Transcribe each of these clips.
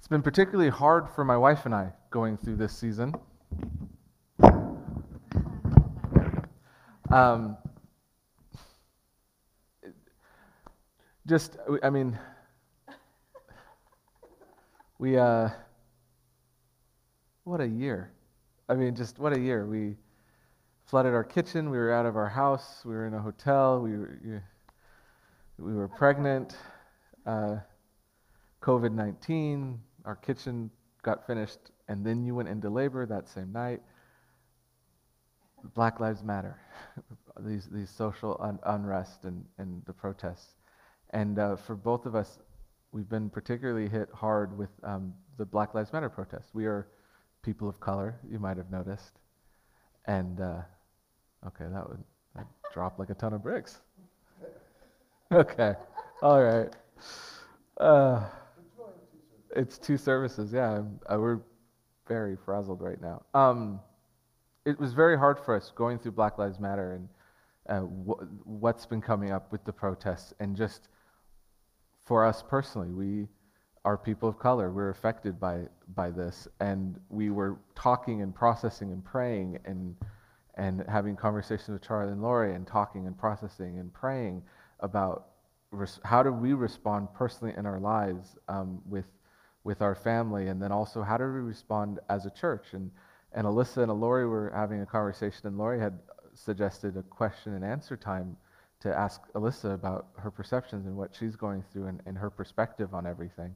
It's been particularly hard for my wife and I going through this season. Um, just, I mean, we, uh, what a year. I mean, just what a year. We flooded our kitchen. We were out of our house. We were in a hotel. We were, we were pregnant. Uh, COVID 19. Our kitchen got finished, and then you went into labor that same night. Black Lives Matter, these, these social un- unrest and, and the protests. And uh, for both of us, we've been particularly hit hard with um, the Black Lives Matter protests. We are people of color, you might have noticed. And, uh, okay, that would drop like a ton of bricks. okay, all right. Uh, it's two services, yeah. Uh, we're very frazzled right now. Um, it was very hard for us going through Black Lives Matter and uh, wh- what's been coming up with the protests, and just for us personally, we are people of color. We're affected by by this, and we were talking and processing and praying and and having conversations with Charlie and Laurie and talking and processing and praying about res- how do we respond personally in our lives um, with with our family, and then also how do we respond as a church and and Alyssa and Laurie were having a conversation, and Laurie had suggested a question and answer time to ask Alyssa about her perceptions and what she's going through and, and her perspective on everything.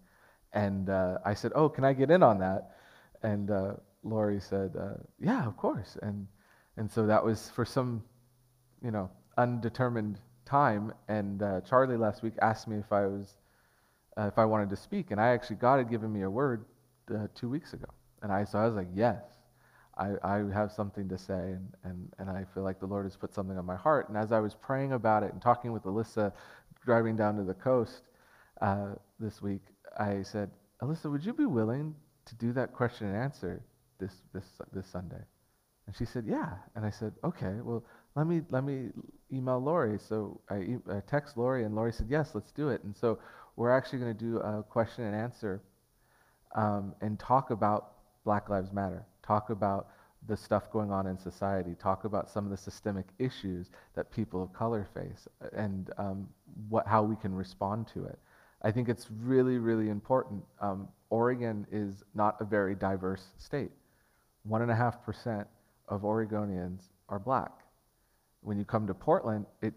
And uh, I said, Oh, can I get in on that? And uh, Laurie said, uh, Yeah, of course. And, and so that was for some, you know, undetermined time. And uh, Charlie last week asked me if I was, uh, if I wanted to speak. And I actually, God had given me a word uh, two weeks ago. And I, so I was like, Yes. I, I have something to say, and, and, and I feel like the Lord has put something on my heart. And as I was praying about it and talking with Alyssa, driving down to the coast uh, this week, I said, Alyssa, would you be willing to do that question and answer this, this, this Sunday? And she said, yeah. And I said, okay, well, let me, let me email Laurie. So I, e- I text Laurie, and Laurie said, yes, let's do it. And so we're actually going to do a question and answer um, and talk about Black Lives Matter, talk about the stuff going on in society, talk about some of the systemic issues that people of color face, and um, what, how we can respond to it. I think it's really, really important. Um, Oregon is not a very diverse state. One and a half percent of Oregonians are black. When you come to Portland, it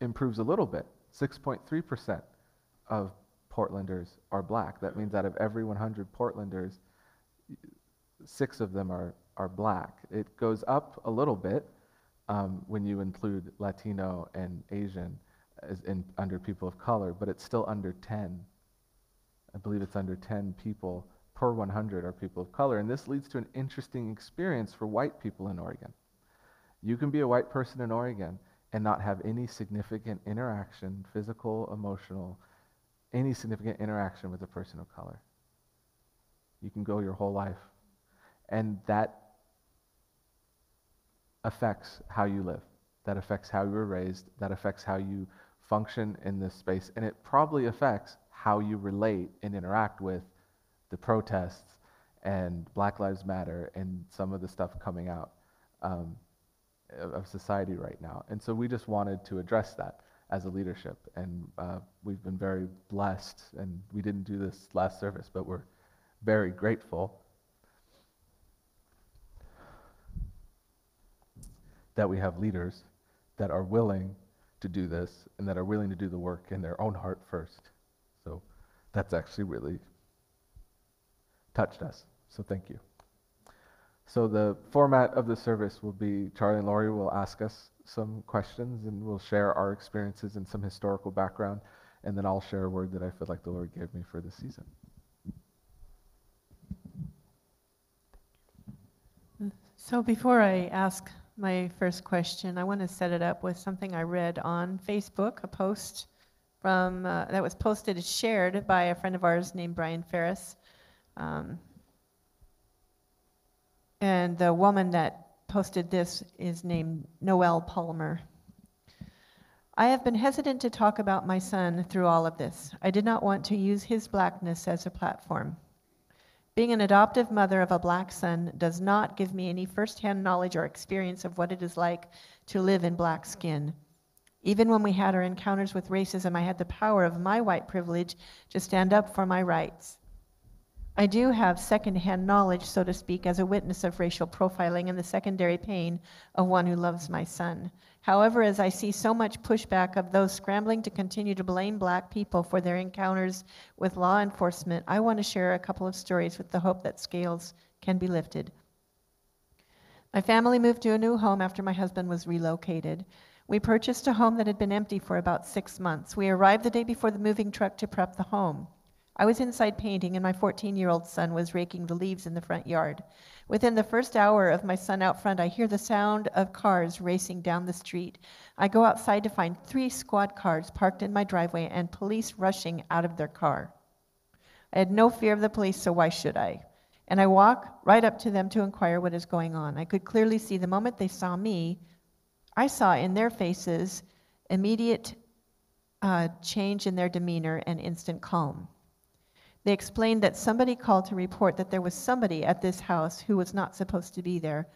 improves a little bit. 6.3% of Portlanders are black. That means out of every 100 Portlanders, six of them are, are black. It goes up a little bit um, when you include Latino and Asian as in, under people of color, but it's still under 10. I believe it's under 10 people per 100 are people of color. And this leads to an interesting experience for white people in Oregon. You can be a white person in Oregon and not have any significant interaction, physical, emotional, any significant interaction with a person of color. You can go your whole life. And that affects how you live. That affects how you were raised. That affects how you function in this space. And it probably affects how you relate and interact with the protests and Black Lives Matter and some of the stuff coming out um, of society right now. And so we just wanted to address that as a leadership. And uh, we've been very blessed. And we didn't do this last service, but we're very grateful that we have leaders that are willing to do this and that are willing to do the work in their own heart first. So that's actually really touched us. So thank you. So the format of the service will be Charlie and Laurie will ask us some questions and we'll share our experiences and some historical background. And then I'll share a word that I feel like the Lord gave me for this season. So before I ask my first question, I want to set it up with something I read on Facebook, a post from uh, that was posted, and shared by a friend of ours named Brian Ferris. Um, and the woman that posted this is named Noel Palmer. I have been hesitant to talk about my son through all of this. I did not want to use his blackness as a platform. Being an adoptive mother of a black son does not give me any firsthand knowledge or experience of what it is like to live in black skin. Even when we had our encounters with racism, I had the power of my white privilege to stand up for my rights. I do have secondhand knowledge, so to speak, as a witness of racial profiling and the secondary pain of one who loves my son. However, as I see so much pushback of those scrambling to continue to blame black people for their encounters with law enforcement, I want to share a couple of stories with the hope that scales can be lifted. My family moved to a new home after my husband was relocated. We purchased a home that had been empty for about six months. We arrived the day before the moving truck to prep the home. I was inside painting, and my 14 year old son was raking the leaves in the front yard. Within the first hour of my son out front, I hear the sound of cars racing down the street. I go outside to find three squad cars parked in my driveway and police rushing out of their car. I had no fear of the police, so why should I? And I walk right up to them to inquire what is going on. I could clearly see the moment they saw me, I saw in their faces immediate uh, change in their demeanor and instant calm. They explained that somebody called to report that there was somebody at this house who was not supposed to be there.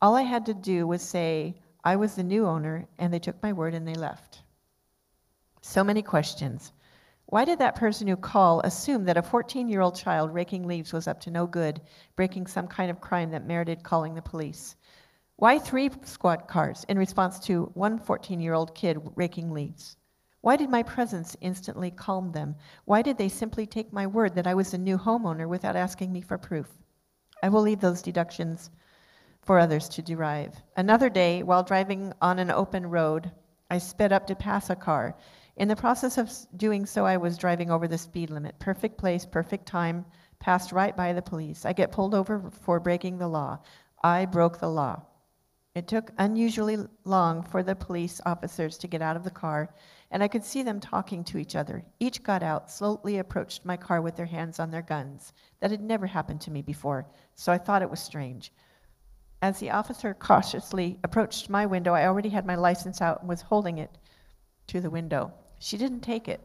All I had to do was say, I was the new owner, and they took my word and they left. So many questions. Why did that person who called assume that a 14 year old child raking leaves was up to no good, breaking some kind of crime that merited calling the police? Why three squad cars in response to one 14 year old kid raking leaves? Why did my presence instantly calm them? Why did they simply take my word that I was a new homeowner without asking me for proof? I will leave those deductions for others to derive. Another day, while driving on an open road, I sped up to pass a car. In the process of doing so, I was driving over the speed limit. Perfect place, perfect time, passed right by the police. I get pulled over for breaking the law. I broke the law. It took unusually long for the police officers to get out of the car and I could see them talking to each other. Each got out, slowly approached my car with their hands on their guns. That had never happened to me before, so I thought it was strange. As the officer cautiously approached my window, I already had my license out and was holding it to the window. She didn't take it.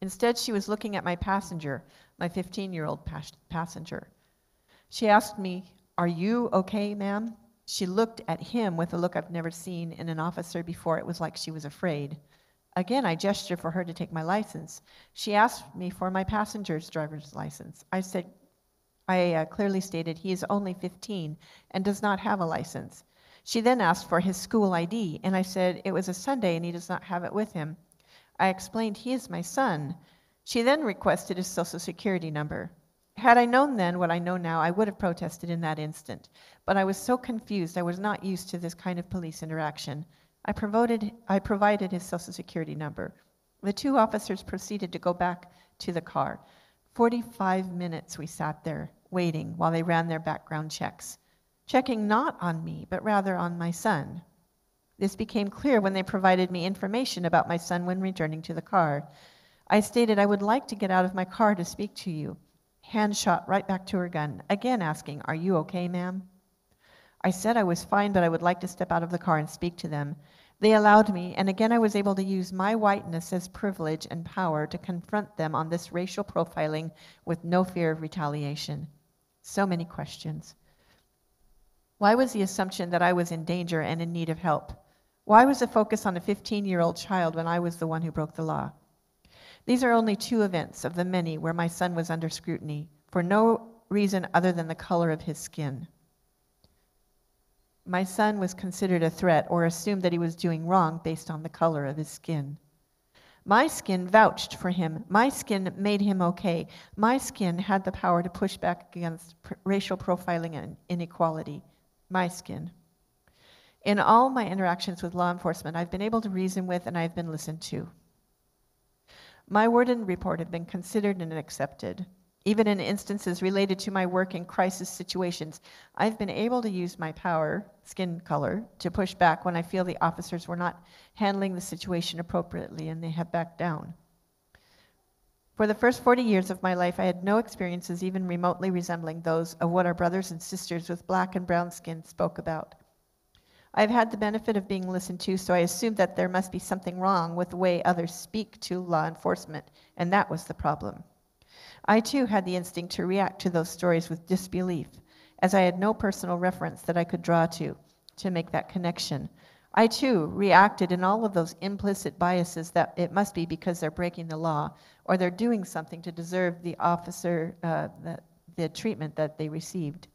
Instead, she was looking at my passenger, my 15 year old pas- passenger. She asked me, Are you okay, ma'am? She looked at him with a look I've never seen in an officer before. It was like she was afraid. Again, I gestured for her to take my license. She asked me for my passenger's driver's license. I said, I uh, clearly stated he is only 15 and does not have a license. She then asked for his school ID, and I said it was a Sunday and he does not have it with him. I explained he is my son. She then requested his social security number. Had I known then what I know now, I would have protested in that instant. But I was so confused, I was not used to this kind of police interaction. I provided, I provided his social security number. The two officers proceeded to go back to the car. 45 minutes we sat there, waiting while they ran their background checks, checking not on me, but rather on my son. This became clear when they provided me information about my son when returning to the car. I stated I would like to get out of my car to speak to you hand shot right back to her gun, again asking, Are you okay, ma'am? I said I was fine, but I would like to step out of the car and speak to them. They allowed me, and again I was able to use my whiteness as privilege and power to confront them on this racial profiling with no fear of retaliation. So many questions. Why was the assumption that I was in danger and in need of help? Why was the focus on a 15 year old child when I was the one who broke the law? These are only two events of the many where my son was under scrutiny for no reason other than the color of his skin. My son was considered a threat or assumed that he was doing wrong based on the color of his skin. My skin vouched for him. My skin made him okay. My skin had the power to push back against racial profiling and inequality. My skin. In all my interactions with law enforcement, I've been able to reason with and I've been listened to. My word and report have been considered and accepted. Even in instances related to my work in crisis situations, I've been able to use my power, skin color, to push back when I feel the officers were not handling the situation appropriately and they have backed down. For the first 40 years of my life, I had no experiences even remotely resembling those of what our brothers and sisters with black and brown skin spoke about. I've had the benefit of being listened to, so I assumed that there must be something wrong with the way others speak to law enforcement, and that was the problem. I too had the instinct to react to those stories with disbelief, as I had no personal reference that I could draw to to make that connection. I too reacted in all of those implicit biases that it must be because they're breaking the law or they're doing something to deserve the officer, uh, the, the treatment that they received.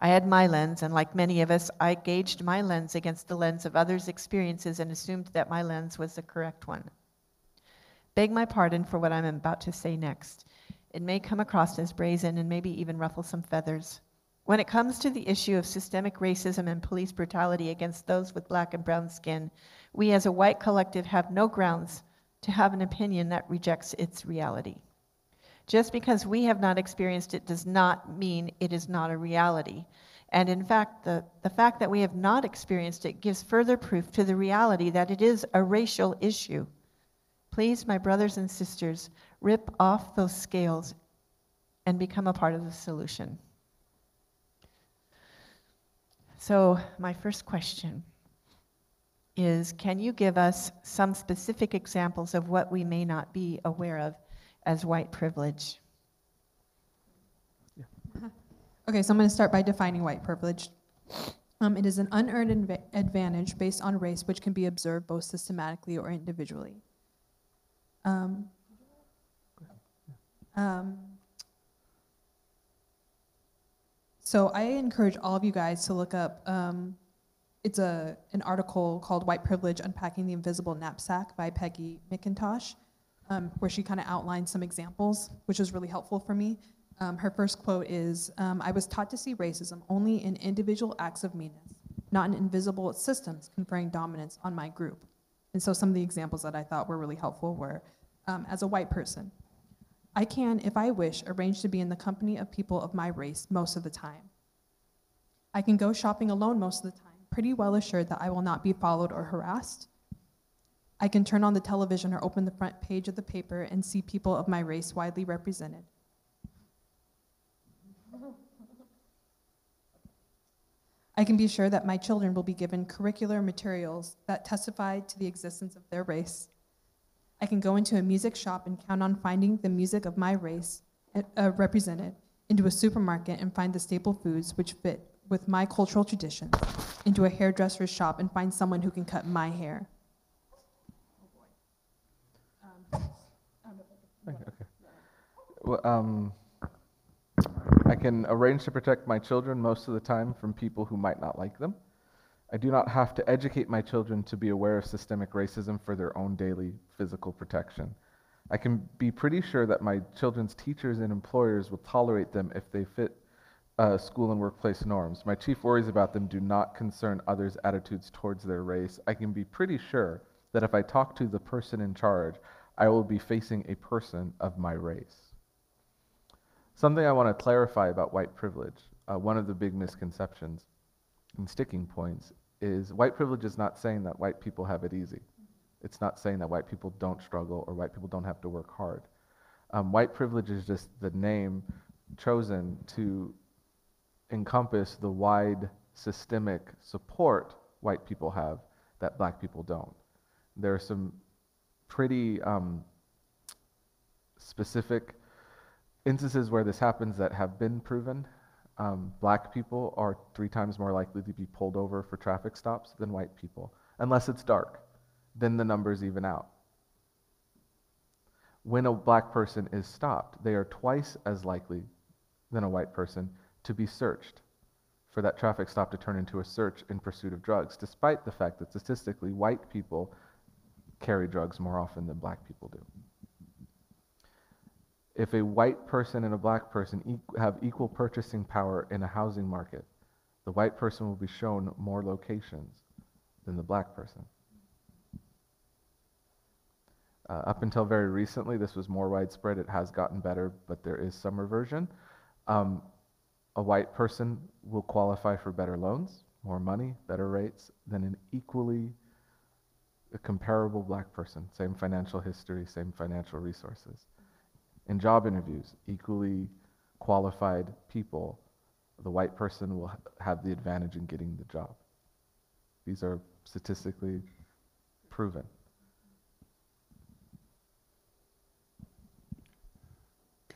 I had my lens, and like many of us, I gauged my lens against the lens of others' experiences and assumed that my lens was the correct one. Beg my pardon for what I'm about to say next. It may come across as brazen and maybe even ruffle some feathers. When it comes to the issue of systemic racism and police brutality against those with black and brown skin, we as a white collective have no grounds to have an opinion that rejects its reality. Just because we have not experienced it does not mean it is not a reality. And in fact, the, the fact that we have not experienced it gives further proof to the reality that it is a racial issue. Please, my brothers and sisters, rip off those scales and become a part of the solution. So, my first question is Can you give us some specific examples of what we may not be aware of as white privilege? Okay, so I'm going to start by defining white privilege. Um, it is an unearned adva- advantage based on race which can be observed both systematically or individually. Um, um, so I encourage all of you guys to look up. Um, it's a an article called "White Privilege: Unpacking the Invisible Knapsack" by Peggy McIntosh, um, where she kind of outlines some examples, which was really helpful for me. Um, her first quote is um, I was taught to see racism only in individual acts of meanness, not in invisible systems conferring dominance on my group. And so some of the examples that I thought were really helpful were um, as a white person, I can, if I wish, arrange to be in the company of people of my race most of the time. I can go shopping alone most of the time, pretty well assured that I will not be followed or harassed. I can turn on the television or open the front page of the paper and see people of my race widely represented. I can be sure that my children will be given curricular materials that testify to the existence of their race. I can go into a music shop and count on finding the music of my race uh, represented, into a supermarket and find the staple foods which fit with my cultural traditions, into a hairdresser's shop and find someone who can cut my hair. Okay. Well, um, I can arrange to protect my children most of the time from people who might not like them. I do not have to educate my children to be aware of systemic racism for their own daily physical protection. I can be pretty sure that my children's teachers and employers will tolerate them if they fit uh, school and workplace norms. My chief worries about them do not concern others' attitudes towards their race. I can be pretty sure that if I talk to the person in charge, I will be facing a person of my race. Something I want to clarify about white privilege, uh, one of the big misconceptions and sticking points is white privilege is not saying that white people have it easy. It's not saying that white people don't struggle or white people don't have to work hard. Um, white privilege is just the name chosen to encompass the wide systemic support white people have that black people don't. There are some pretty um, specific instances where this happens that have been proven, um, black people are three times more likely to be pulled over for traffic stops than white people, unless it's dark. Then the numbers even out. When a black person is stopped, they are twice as likely than a white person to be searched for that traffic stop to turn into a search in pursuit of drugs, despite the fact that statistically white people carry drugs more often than black people do if a white person and a black person e- have equal purchasing power in a housing market, the white person will be shown more locations than the black person. Uh, up until very recently, this was more widespread. It has gotten better, but there is some reversion. Um, a white person will qualify for better loans, more money, better rates than an equally comparable black person. Same financial history, same financial resources in job interviews, equally qualified people, the white person will have the advantage in getting the job. These are statistically proven.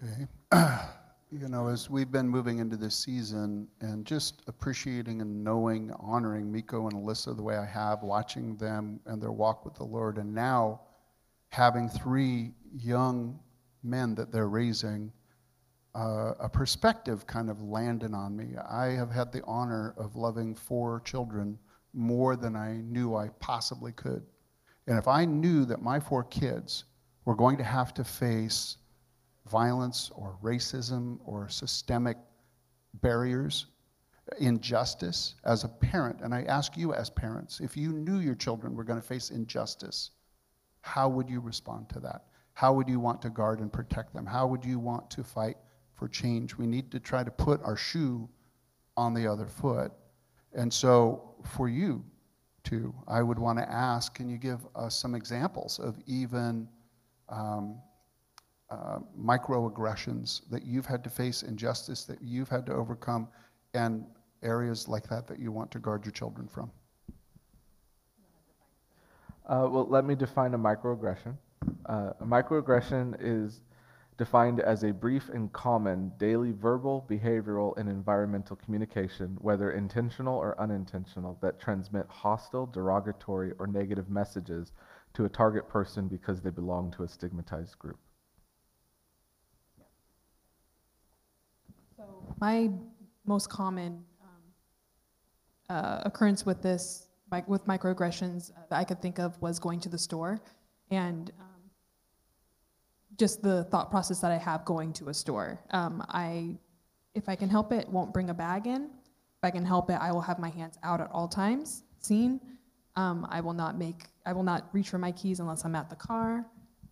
Okay. You know, as we've been moving into this season and just appreciating and knowing, honoring Mikko and Alyssa the way I have, watching them and their walk with the Lord, and now having three young men that they're raising, uh, a perspective kind of landed on me. I have had the honor of loving four children more than I knew I possibly could. And if I knew that my four kids were going to have to face violence or racism or systemic barriers, injustice as a parent, and I ask you as parents, if you knew your children were going to face injustice, how would you respond to that? How would you want to guard and protect them? How would you want to fight for change? We need to try to put our shoe on the other foot. And so, for you too, I would want to ask can you give us some examples of even um, uh, microaggressions that you've had to face, injustice that you've had to overcome, and areas like that that you want to guard your children from? Uh, well, let me define a microaggression. Uh, microaggression is defined as a brief and common daily verbal, behavioral, and environmental communication, whether intentional or unintentional, that transmit hostile, derogatory, or negative messages to a target person because they belong to a stigmatized group. So my most common um, uh, occurrence with this, with microaggressions uh, that I could think of was going to the store and um, just the thought process that I have going to a store. Um, I, if I can help it, won't bring a bag in. If I can help it, I will have my hands out at all times, seen. Um, I will not make, I will not reach for my keys unless I'm at the car.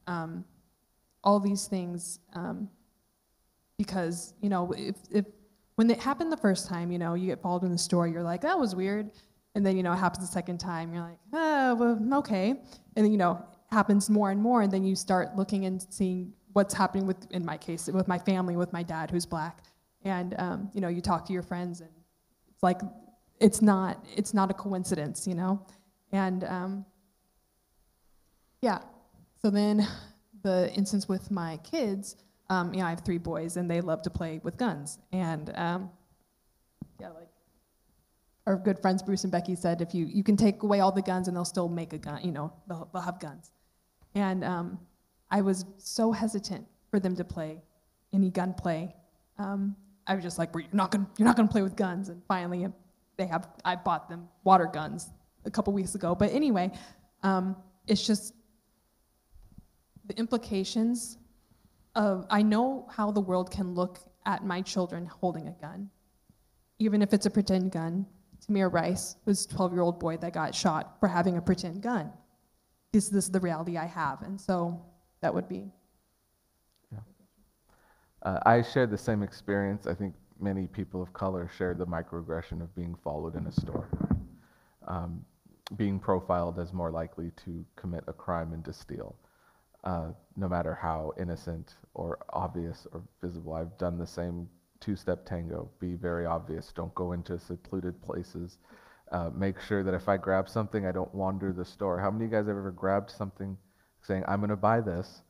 Um, all these things um, because you know if, if when it happened the first time you know you get followed in the store you're like that was weird and then you know it happens the second time you're like oh well, okay and then you know happens more and more and then you start looking and seeing what's happening with in my case with my family with my dad who's black and um, you know you talk to your friends and it's like it's not it's not a coincidence you know and um, yeah so then the instance with my kids um, you know, I have three boys, and they love to play with guns. And um, yeah, like our good friends Bruce and Becky said, if you you can take away all the guns, and they'll still make a gun. You know, they'll, they'll have guns. And um, I was so hesitant for them to play any gun play. Um, I was just like, you're not gonna you're not gonna play with guns. And finally, they have I bought them water guns a couple weeks ago. But anyway, um, it's just the implications of I know how the world can look at my children holding a gun, even if it's a pretend gun. Tamir Rice was a 12 year old boy that got shot for having a pretend gun. This, this is the reality I have, and so that would be. Uh, I shared the same experience. I think many people of color shared the microaggression of being followed in a store, um, being profiled as more likely to commit a crime and to steal uh, no matter how innocent or obvious or visible. I've done the same two step tango. Be very obvious. Don't go into secluded places. Uh, make sure that if I grab something, I don't wander the store. How many of you guys have ever grabbed something saying, I'm going to buy this?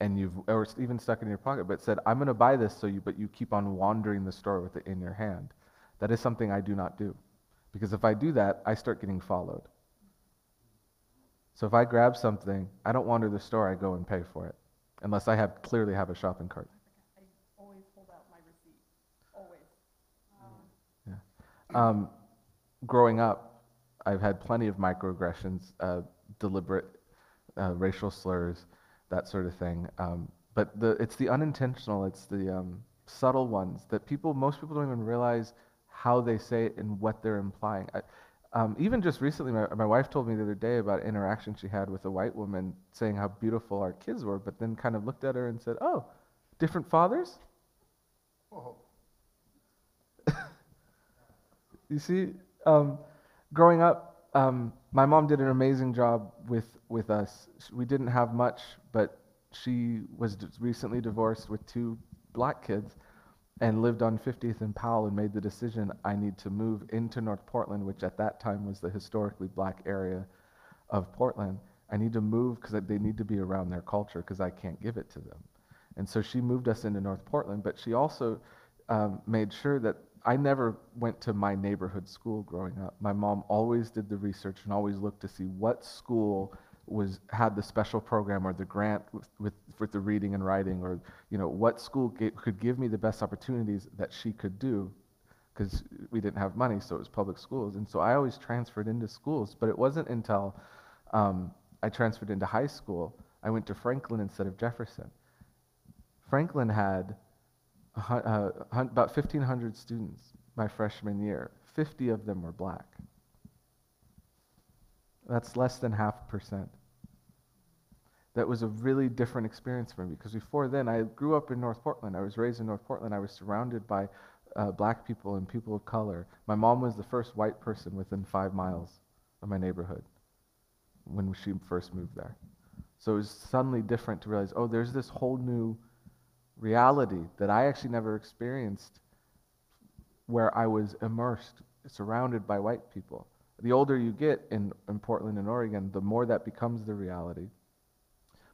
And you've, or even stuck it in your pocket, but said, I'm going to buy this, so you, but you keep on wandering the store with it in your hand. That is something I do not do. Because if I do that, I start getting followed. So if I grab something, I don't wander the store, I go and pay for it. Unless I have clearly have a shopping cart. I always hold out my receipt. Always. Yeah. Um, growing up, I've had plenty of microaggressions, uh, deliberate uh, racial slurs, that sort of thing. Um, but the, it's the unintentional, it's the um, subtle ones that people, most people don't even realize how they say it and what they're implying. I, um, even just recently, my, my wife told me the other day about an interaction she had with a white woman saying how beautiful our kids were, but then kind of looked at her and said, Oh, different fathers? You see, um, growing up, um, my mom did an amazing job with, with us. We didn't have much, but she was d- recently divorced with two black kids and lived on 50th and Powell and made the decision I need to move into North Portland, which at that time was the historically black area of Portland. I need to move because they need to be around their culture because I can't give it to them. And so she moved us into North Portland, but she also um, made sure that I never went to my neighborhood school growing up. My mom always did the research and always looked to see what school was had the special program or the grant with, with, with the reading and writing or you know what school could give me the best opportunities that she could do because we didn't have money so it was public schools and so i always transferred into schools but it wasn't until um, i transferred into high school i went to franklin instead of jefferson franklin had uh, about 1500 students my freshman year 50 of them were black that's less than half percent. That was a really different experience for me because before then, I grew up in North Portland. I was raised in North Portland. I was surrounded by uh, black people and people of color. My mom was the first white person within five miles of my neighborhood when she first moved there. So it was suddenly different to realize, oh, there's this whole new reality that I actually never experienced where I was immersed, surrounded by white people. The older you get in, in Portland and Oregon, the more that becomes the reality.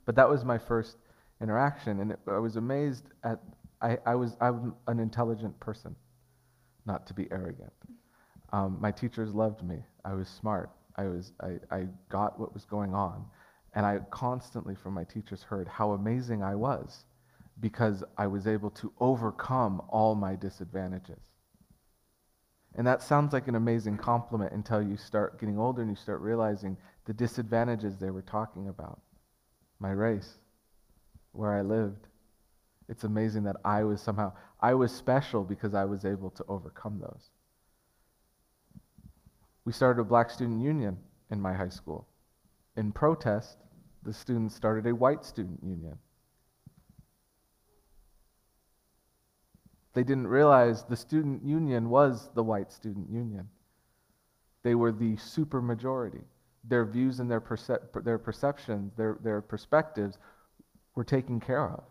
But that was my first interaction, and it, I was amazed at. I, I was I'm an intelligent person, not to be arrogant. Um, my teachers loved me. I was smart. I was I, I got what was going on, and I constantly from my teachers heard how amazing I was, because I was able to overcome all my disadvantages. And that sounds like an amazing compliment until you start getting older and you start realizing the disadvantages they were talking about. My race, where I lived. It's amazing that I was somehow, I was special because I was able to overcome those. We started a black student union in my high school. In protest, the students started a white student union. They didn't realize the student union was the white student union. They were the supermajority. Their views and their, percep- their perceptions, their, their perspectives were taken care of.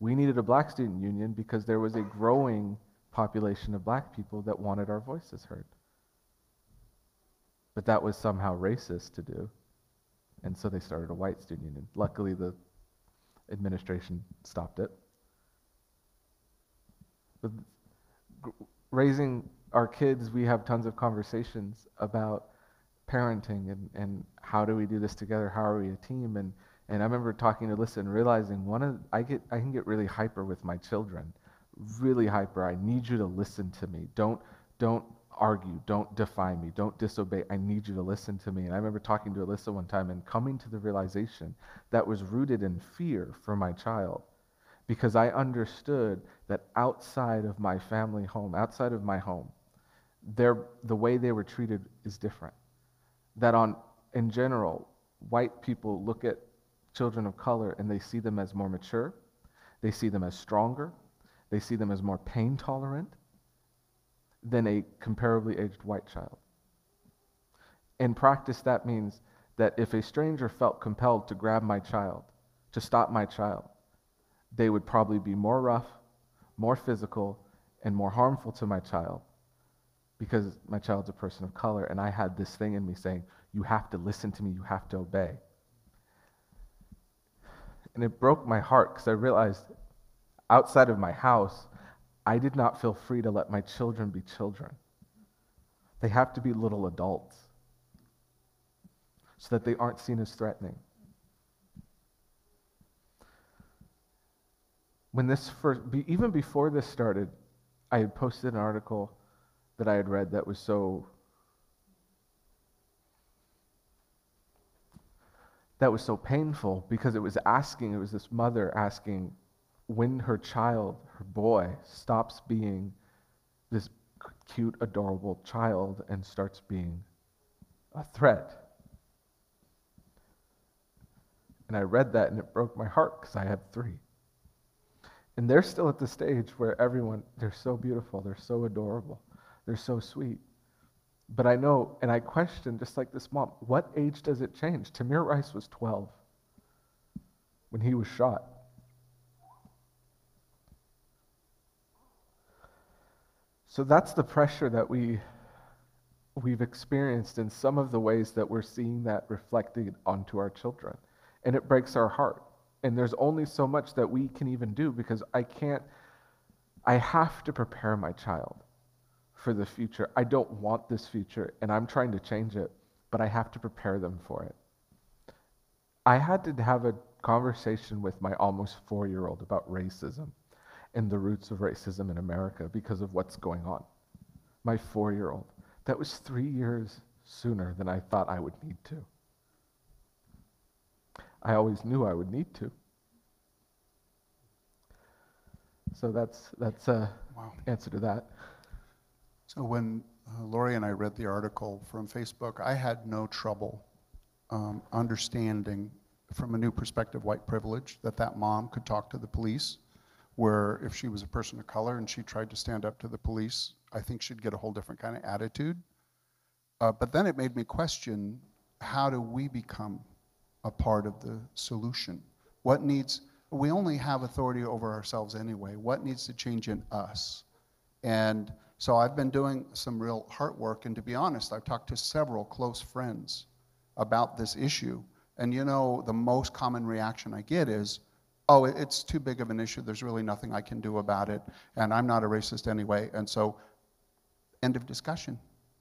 We needed a black student union because there was a growing population of black people that wanted our voices heard. But that was somehow racist to do. And so they started a white student union. Luckily, the administration stopped it. Raising our kids, we have tons of conversations about parenting and, and how do we do this together? How are we a team? And, and I remember talking to Alyssa and realizing one of I get I can get really hyper with my children, really hyper. I need you to listen to me. Don't don't argue. Don't defy me. Don't disobey. I need you to listen to me. And I remember talking to Alyssa one time and coming to the realization that was rooted in fear for my child because I understood that outside of my family home, outside of my home, the way they were treated is different. That on, in general, white people look at children of color and they see them as more mature, they see them as stronger, they see them as more pain tolerant than a comparably aged white child. In practice, that means that if a stranger felt compelled to grab my child, to stop my child, they would probably be more rough, more physical, and more harmful to my child because my child's a person of color. And I had this thing in me saying, You have to listen to me, you have to obey. And it broke my heart because I realized outside of my house, I did not feel free to let my children be children. They have to be little adults so that they aren't seen as threatening. When this first, even before this started, I had posted an article that I had read that was so that was so painful because it was asking, it was this mother asking when her child, her boy, stops being this cute, adorable child and starts being a threat. And I read that and it broke my heart because I had three. And they're still at the stage where everyone, they're so beautiful, they're so adorable, they're so sweet. But I know, and I question, just like this mom, what age does it change? Tamir Rice was 12 when he was shot. So that's the pressure that we, we've experienced in some of the ways that we're seeing that reflected onto our children. And it breaks our heart And there's only so much that we can even do because I can't, I have to prepare my child for the future. I don't want this future and I'm trying to change it, but I have to prepare them for it. I had to have a conversation with my almost four year old about racism and the roots of racism in America because of what's going on. My four year old. That was three years sooner than I thought I would need to. I always knew I would need to. So that's that's a Wow. answer to that. So when uh, Laurie and I read the article from Facebook, I had no trouble um, understanding from a new perspective white privilege that that mom could talk to the police where if she was a person of color and she tried to stand up to the police i think she'd get a whole different kind of attitude uh, but then it made me question how do we become a part of the solution what needs we only have authority over ourselves anyway what needs to change in us and so I've been doing some real heart work, and to be honest, I've talked to several close friends about this issue. And you know, the most common reaction I get is, oh, it's too big of an issue. There's really nothing I can do about it. And I'm not a racist anyway. And so, end of discussion.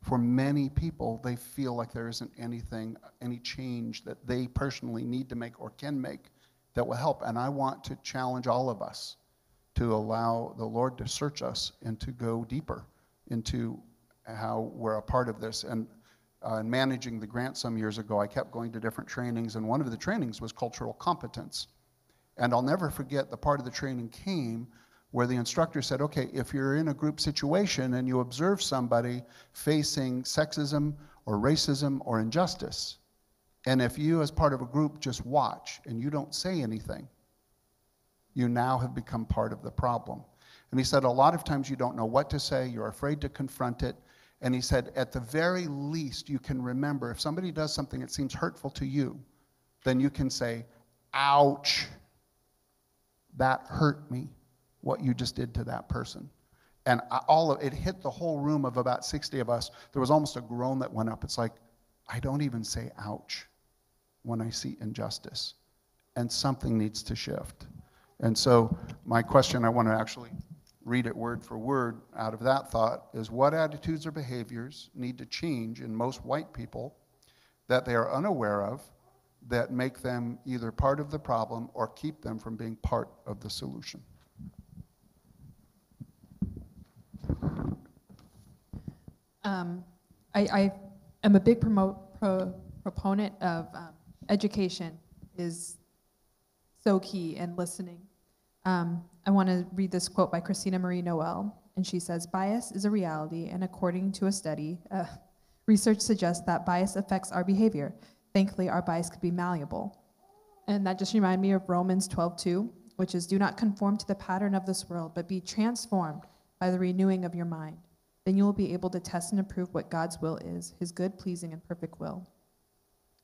For many people, they feel like there isn't anything, any change that they personally need to make or can make that will help. And I want to challenge all of us to allow the Lord to search us and to go deeper into how we're a part of this. And uh, in managing the grant some years ago, I kept going to different trainings, and one of the trainings was cultural competence. And I'll never forget the part of the training came where the instructor said, okay, if you're in a group situation and you observe somebody facing sexism or racism or injustice, and if you, as part of a group, just watch and you don't say anything, you now have become part of the problem. And he said, a lot of times you don't know what to say, you're afraid to confront it. And he said, at the very least, you can remember if somebody does something that seems hurtful to you, then you can say, ouch, that hurt me, what you just did to that person. And I- all of it hit the whole room of about 60 of us. There was almost a groan that went up. It's like, I don't even say ouch when I see injustice. And something needs to shift. And so, my question, I want to actually read it word for word out of that thought, is what attitudes or behaviors need to change in most white people that they are unaware of that make them either part of the problem or keep them from being part of the solution? Um, I, I am a big pro, proponent of um, education is so key in listening. Um, I want to read this quote by Christina Marie Noel, and she says, "Bias is a reality, and according to a study, uh, research suggests that bias affects our behavior. Thankfully, our bias could be malleable." And that just reminded me of Romans 12:2, which is, "Do not conform to the pattern of this world, but be transformed by the renewing of your mind." Then you will be able to test and approve what God's will is, his good, pleasing, and perfect will.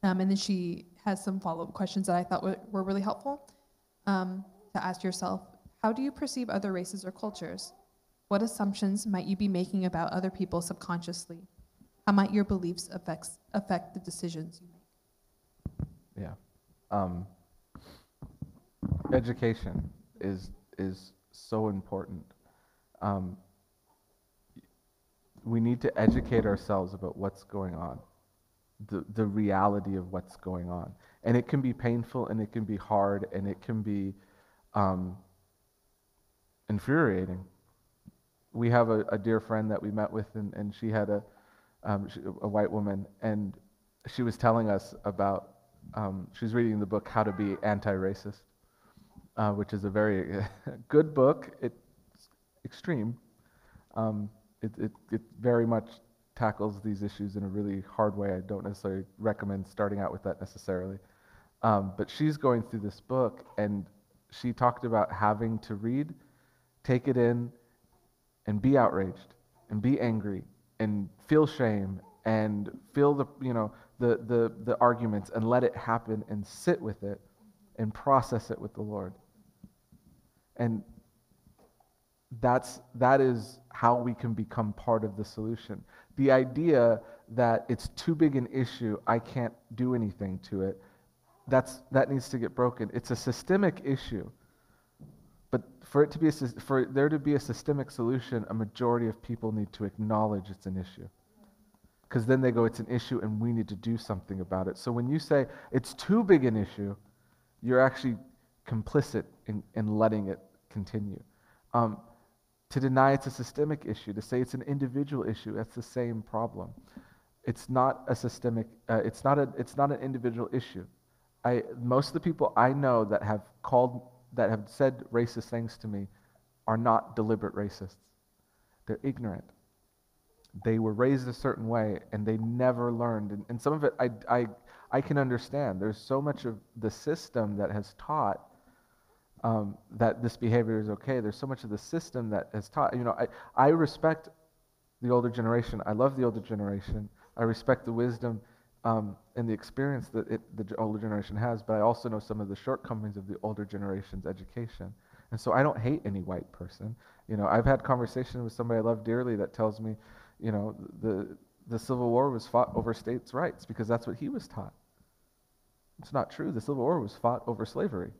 Um, and then she has some follow up questions that I thought were, were really helpful um, to ask yourself How do you perceive other races or cultures? What assumptions might you be making about other people subconsciously? How might your beliefs affects, affect the decisions you make? Yeah. Um, education is is so important. Um, we need to educate ourselves about what's going on, the the reality of what's going on, and it can be painful, and it can be hard, and it can be um, infuriating. We have a, a dear friend that we met with, and, and she had a um, she, a white woman, and she was telling us about um, she's reading the book How to Be Anti-Racist, uh, which is a very good book. It's extreme. Um, it, it, it very much tackles these issues in a really hard way. I don't necessarily recommend starting out with that necessarily. Um, but she's going through this book, and she talked about having to read, take it in, and be outraged, and be angry, and feel shame, and feel the you know the the the arguments, and let it happen, and sit with it, and process it with the Lord. And that's that is how we can become part of the solution. The idea that it's too big an issue, I can't do anything to it, That's, that needs to get broken. It's a systemic issue. But for it to be a, for there to be a systemic solution, a majority of people need to acknowledge it's an issue. Because then they go, it's an issue and we need to do something about it. So when you say it's too big an issue, you're actually complicit in, in letting it continue. Um, to deny it's a systemic issue, to say it's an individual issue, that's the same problem. It's not a systemic, uh, it's, not a, it's not an individual issue. I, most of the people I know that have called, that have said racist things to me are not deliberate racists. They're ignorant. They were raised a certain way and they never learned. And, and some of it I, I, I can understand. There's so much of the system that has taught um, that this behavior is okay. There's so much of the system that has taught. You know, I, I respect the older generation. I love the older generation. I respect the wisdom um, and the experience that it, the older generation has, but I also know some of the shortcomings of the older generation's education. And so I don't hate any white person. You know, I've had conversations with somebody I love dearly that tells me, you know, the, the Civil War was fought over states' rights because that's what he was taught. It's not true. The Civil War was fought over slavery.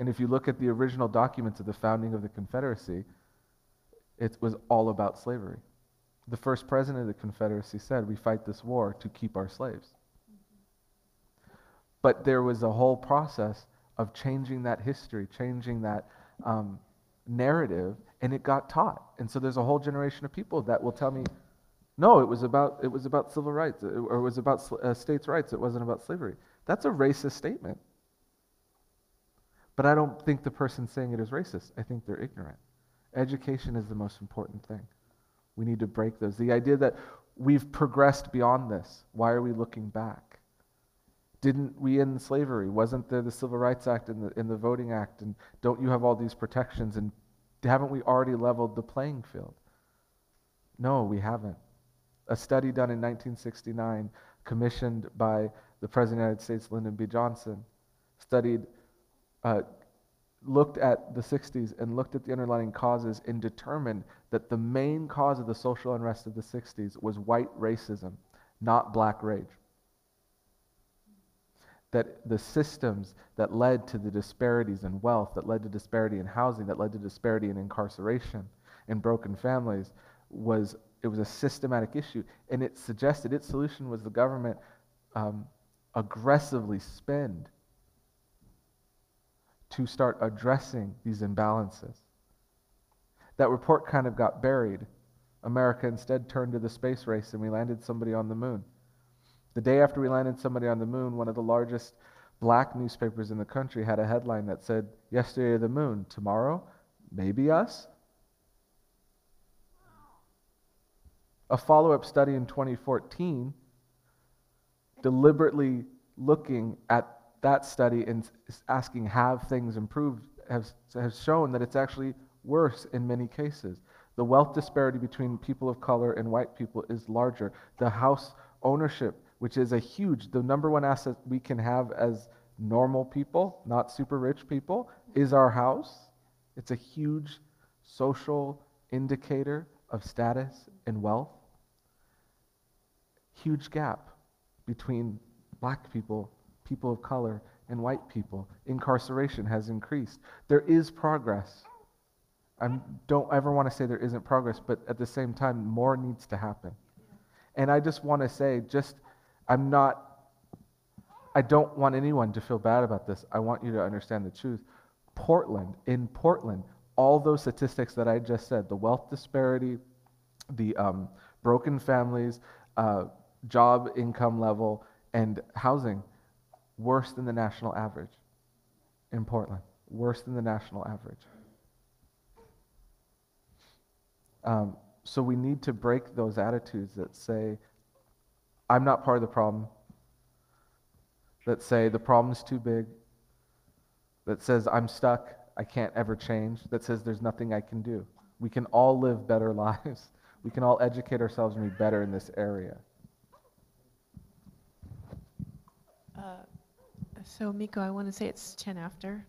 And if you look at the original documents of the founding of the Confederacy, it was all about slavery. The first president of the Confederacy said, We fight this war to keep our slaves. But there was a whole process of changing that history, changing that um, narrative, and it got taught. And so there's a whole generation of people that will tell me, no, it was about, it was about civil rights, or it was about sl- uh, states' rights, it wasn't about slavery. That's a racist statement. But I don't think the person saying it is racist. I think they're ignorant. Education is the most important thing. We need to break those. The idea that we've progressed beyond this, why are we looking back? Didn't we end slavery? Wasn't there the Civil Rights Act and the, and the Voting Act? And don't you have all these protections? And haven't we already leveled the playing field? No, we haven't. A study done in 1969, commissioned by the President of the United States, Lyndon B. Johnson, studied uh, looked at the 60s and looked at the underlying causes and determined that the main cause of the social unrest of the 60s was white racism, not black rage. That the systems that led to the disparities in wealth, that led to disparity in housing, that led to disparity in incarceration and broken families was it was a systematic issue and it suggested its solution was the government um, aggressively spend to start addressing these imbalances. That report kind of got buried. America instead turned to the space race and we landed somebody on the moon. The day after we landed somebody on the moon, one of the largest black newspapers in the country had a headline that said, Yesterday the moon, tomorrow, maybe us? A follow up study in 2014 deliberately looking at that study and asking have things improved has, has shown that it's actually worse in many cases. The wealth disparity between people of color and white people is larger. The house ownership, which is a huge, the number one asset we can have as normal people, not super rich people, is our house. It's a huge social indicator of status and wealth. Huge gap between black people, people of color, and white people. Incarceration has increased. There is progress. I don't ever want to say there isn't progress, but at the same time, more needs to happen. And I just want to say, just, I'm not, I don't want anyone to feel bad about this. I want you to understand the truth. Portland, in Portland, all those statistics that I just said the wealth disparity, the um, broken families, uh, job income level, and housing worse than the national average in Portland, worse than the national average. Um, so we need to break those attitudes that say, I'm not part of the problem, that say the problem's too big, that says I'm stuck, I can't ever change, that says there's nothing I can do. We can all live better lives. We can all educate ourselves and be better in this area. Uh, So Mikko, I want to say it's 10 after.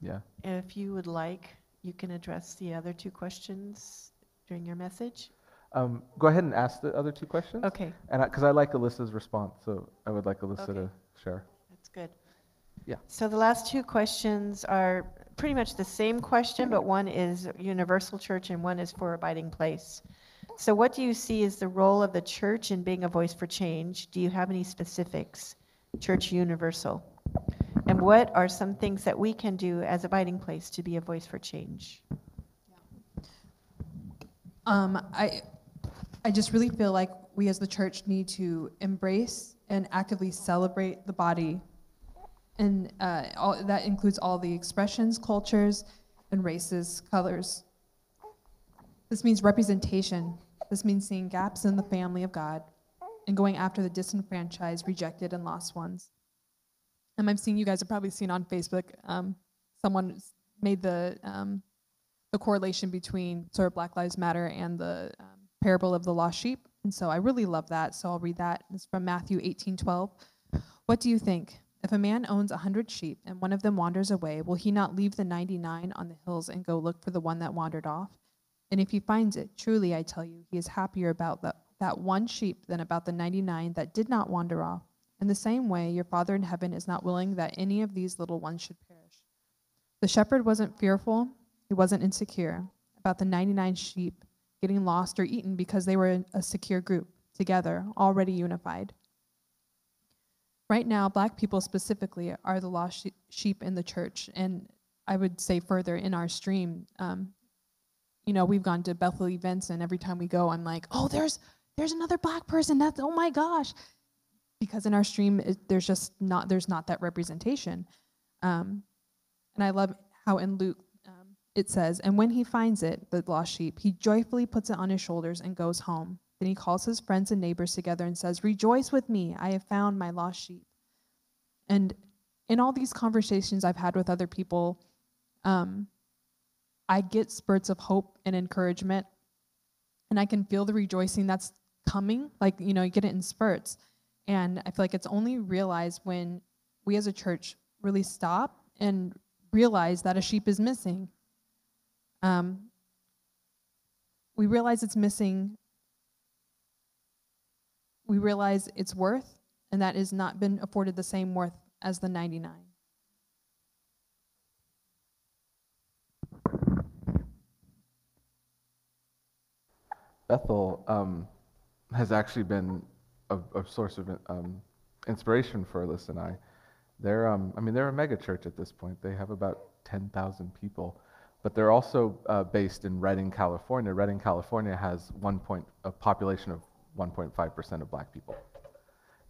Yeah. If you would like, you can address the other two questions during your message. Um, go ahead and ask the other two questions. Okay, And because I, like Alyssa's response, so I would like Alyssa Okay. to share. That's good. Yeah. So the last two questions are pretty much the same question, but one is universal church and one is for abiding place. So what do you see as the role of the church in being a voice for change? Do you have any specifics? Church universal. And what are some things that we can do as abiding place to be a voice for change? Um, I, I just really feel like we as the church need to embrace and actively celebrate the body. And uh, all, that includes all the expressions, cultures, and races, colors. This means representation. This means seeing gaps in the family of God and going after the disenfranchised, rejected, and lost ones. And I've seen you guys have probably seen on Facebook, um, someone made the um, the correlation between sort of Black Lives Matter and the um, parable of the lost sheep. And so I really love that. So I'll read that. It's from Matthew 18 12. What do you think? If a man owns a hundred sheep and one of them wanders away, will he not leave the 99 on the hills and go look for the one that wandered off? And if he finds it, truly I tell you, he is happier about that, that one sheep than about the 99 that did not wander off. In the same way, your Father in heaven is not willing that any of these little ones should perish. The shepherd wasn't fearful, he wasn't insecure about the 99 sheep getting lost or eaten because they were a secure group together, already unified. Right now, black people specifically are the lost sheep in the church. And I would say further in our stream, um, you know, we've gone to Bethel events, and every time we go, I'm like, oh, there's there's another black person. That's oh my gosh, because in our stream, it, there's just not there's not that representation. Um, and I love how in Luke um, it says, And when he finds it, the lost sheep, he joyfully puts it on his shoulders and goes home. Then he calls his friends and neighbors together and says, Rejoice with me, I have found my lost sheep. And in all these conversations I've had with other people, um, I get spurts of hope and encouragement, and I can feel the rejoicing that's coming. Like, you know, you get it in spurts. And I feel like it's only realized when we as a church really stop and realize that a sheep is missing. Um, we realize it's missing. We realize its worth, and that has not been afforded the same worth as the 99. Bethel um, has actually been a, a source of um, inspiration for Alyssa and I. They're, um, I mean, they're a mega church at this point. They have about 10,000 people, but they're also uh, based in Redding, California. Redding, California has one point, a population of 1.5% of black people.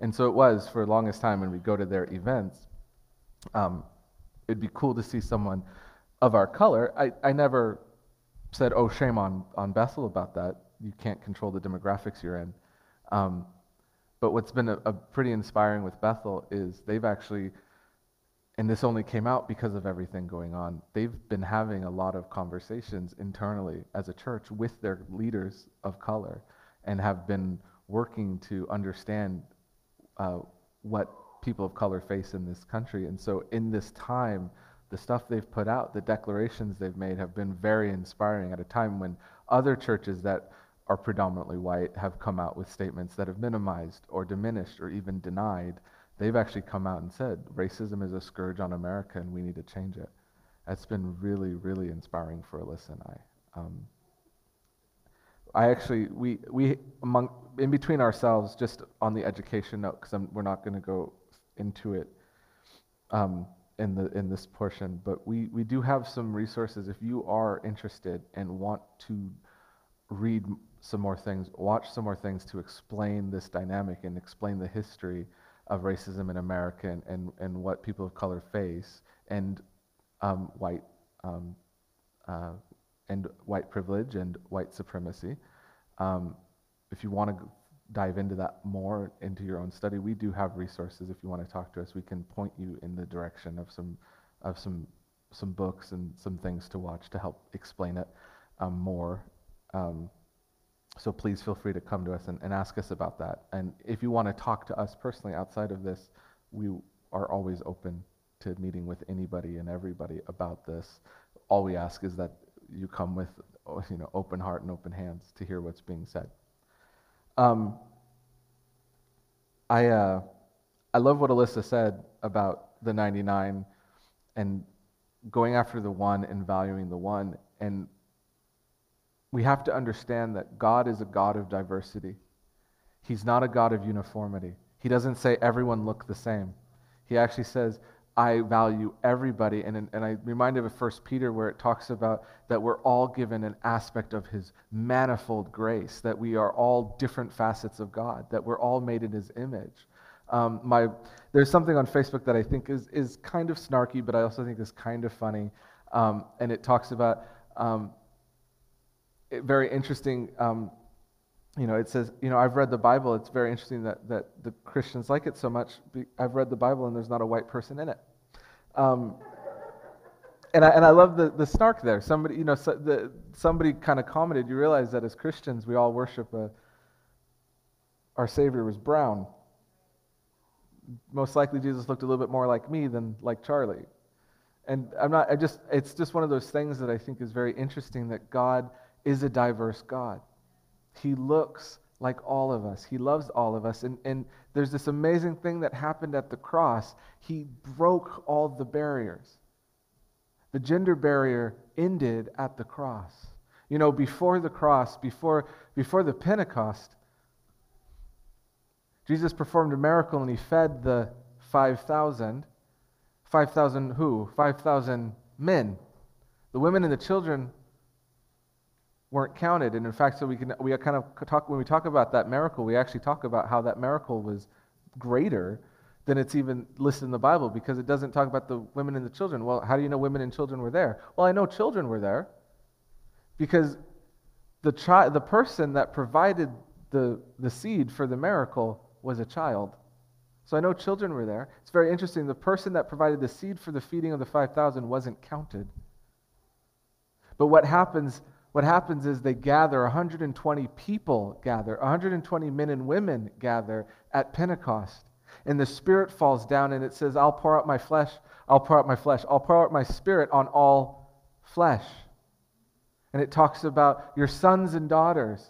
And so it was for the longest time when we go to their events, um, it'd be cool to see someone of our color. I, I never said, oh, shame on, on Bethel about that. You can't control the demographics you're in. Um, but what's been a, a pretty inspiring with Bethel is they've actually, and this only came out because of everything going on, they've been having a lot of conversations internally as a church with their leaders of color and have been working to understand uh, what people of color face in this country. And so, in this time, the stuff they've put out, the declarations they've made, have been very inspiring at a time when other churches that are predominantly white have come out with statements that have minimized or diminished or even denied. They've actually come out and said racism is a scourge on America and we need to change it. That's been really, really inspiring for Alyssa and I. Um, I actually, we, we among, in between ourselves, just on the education note, because we're not going to go into it um, in, the, in this portion, but we, we do have some resources. If you are interested and want to read some more things, watch some more things to explain this dynamic and explain the history of racism in America and, and, and what people of color face and um, white um, uh, and white privilege and white supremacy. Um, if you want to dive into that more into your own study, we do have resources. If you want to talk to us, we can point you in the direction of some of some some books and some things to watch to help explain it um, more. Um, so please feel free to come to us and, and ask us about that. And if you want to talk to us personally outside of this, we are always open to meeting with anybody and everybody about this. All we ask is that you come with you know open heart and open hands to hear what's being said. Um, I uh, I love what Alyssa said about the 99 and going after the one and valuing the one. And we have to understand that God is a God of diversity. He's not a God of uniformity. He doesn't say everyone look the same. He actually says, I value everybody. And, and I reminded of 1 Peter where it talks about that we're all given an aspect of his manifold grace, that we are all different facets of God, that we're all made in his image. Um, my, there's something on Facebook that I think is, is kind of snarky, but I also think is kind of funny. Um, and it talks about um, very interesting. Um, you know, it says, you know, I've read the Bible. It's very interesting that, that the Christians like it so much. I've read the Bible and there's not a white person in it. Um, and I, and I love the, the snark there. Somebody, you know, so the, somebody kind of commented, you realize that as Christians, we all worship a, our Savior was brown most likely Jesus looked a little bit more like me than like Charlie. And I'm not, I just, it's just one of those things that I think is very interesting that God is a diverse God. He looks like all of us, He loves all of us. And, and there's this amazing thing that happened at the cross. He broke all the barriers. The gender barrier ended at the cross. You know, before the cross, before, before the Pentecost, Jesus performed a miracle and he fed the 5,000. 5,000 who? 5,000 men. The women and the children weren't counted. And in fact, so we can we kind of talk when we talk about that miracle, we actually talk about how that miracle was greater than it's even listed in the Bible because it doesn't talk about the women and the children. Well, how do you know women and children were there? Well, I know children were there because the child, the person that provided the, the seed for the miracle was a child. So I know children were there. It's very interesting. The person that provided the seed for the feeding of the 5,000 wasn't counted. But what happens, what happens is they gather, 120 people gather, 120 men and women gather at Pentecost. And the Spirit falls down and it says, I'll pour out my flesh, I'll pour out my flesh, I'll pour out my Spirit on all flesh. And it talks about your sons and daughters.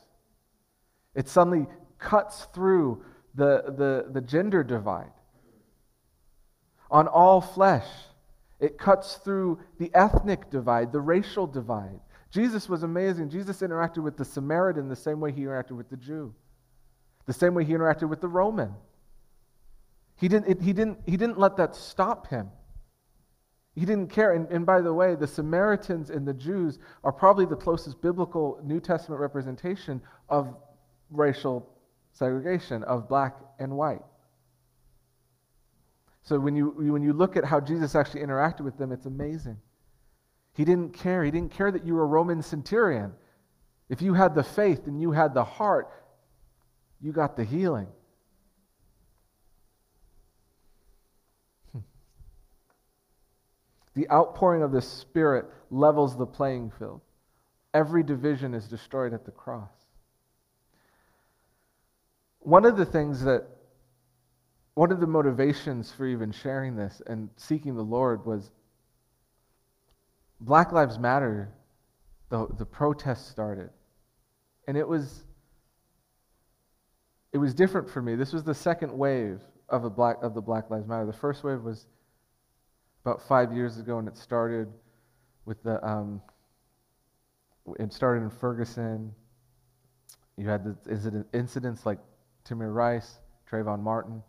It suddenly cuts through the, the, the gender divide. On all flesh, it cuts through the ethnic divide, the racial divide. Jesus was amazing. Jesus interacted with the Samaritan the same way he interacted with the Jew, the same way he interacted with the Roman. He didn't, it, he didn't, he didn't let that stop him. He didn't care. And, and by the way, the Samaritans and the Jews are probably the closest biblical New Testament representation of racial segregation of black and white. So when you, when you look at how Jesus actually interacted with them, it's amazing. He didn't care. He didn't care that you were a Roman centurion. If you had the faith and you had the heart, you got the healing. The outpouring of the Spirit levels the playing field. Every division is destroyed at the cross one of the things that, one of the motivations for even sharing this and seeking the Lord was Black Lives Matter, the, the protest started. And it was, it was different for me. This was the second wave of, a black, of the Black Lives Matter. The first wave was about five years ago, and it started with the, um, it started in Ferguson. You had the incidents like Tamir Rice, Trayvon Martin.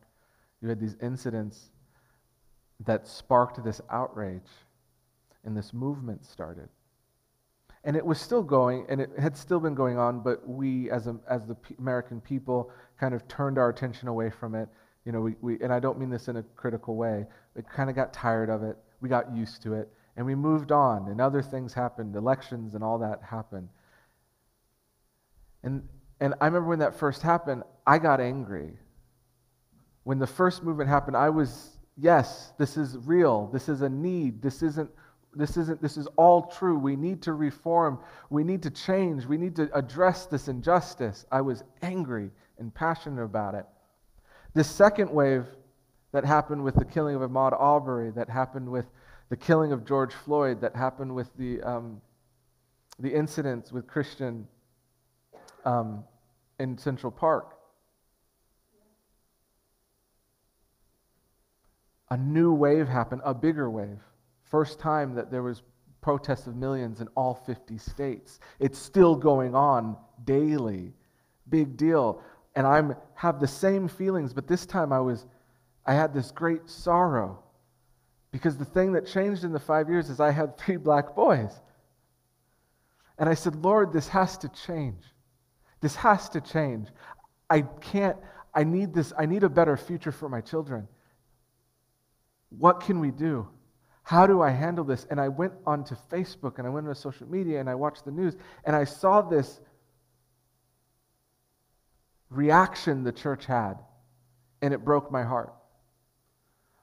You had these incidents that sparked this outrage, and this movement started. And it was still going, and it had still been going on, but we, as, a, as the P- American people, kind of turned our attention away from it. You know, we, we, and I don't mean this in a critical way, we kind of got tired of it. We got used to it, and we moved on, and other things happened, elections and all that happened. And and I remember when that first happened, I got angry. When the first movement happened, I was, yes, this is real. This is a need. This isn't this isn't this is all true. We need to reform. We need to change. We need to address this injustice. I was angry and passionate about it. The second wave that happened with the killing of Ahmaud Arbery, that happened with the killing of George Floyd, that happened with the, um, the incidents with Christian um, in Central Park. a new wave happened, a bigger wave. First time that there was protests of millions in all 50 states. It's still going on daily. Big deal. And I'm have the same feelings, but this time I was I had this great sorrow because the thing that changed in the 5 years is I had three black boys. And I said, "Lord, this has to change. This has to change. I can't I need this I need a better future for my children. What can we do?" How do I handle this? And I went onto Facebook and I went onto social media and I watched the news and I saw this reaction the church had, and it broke my heart.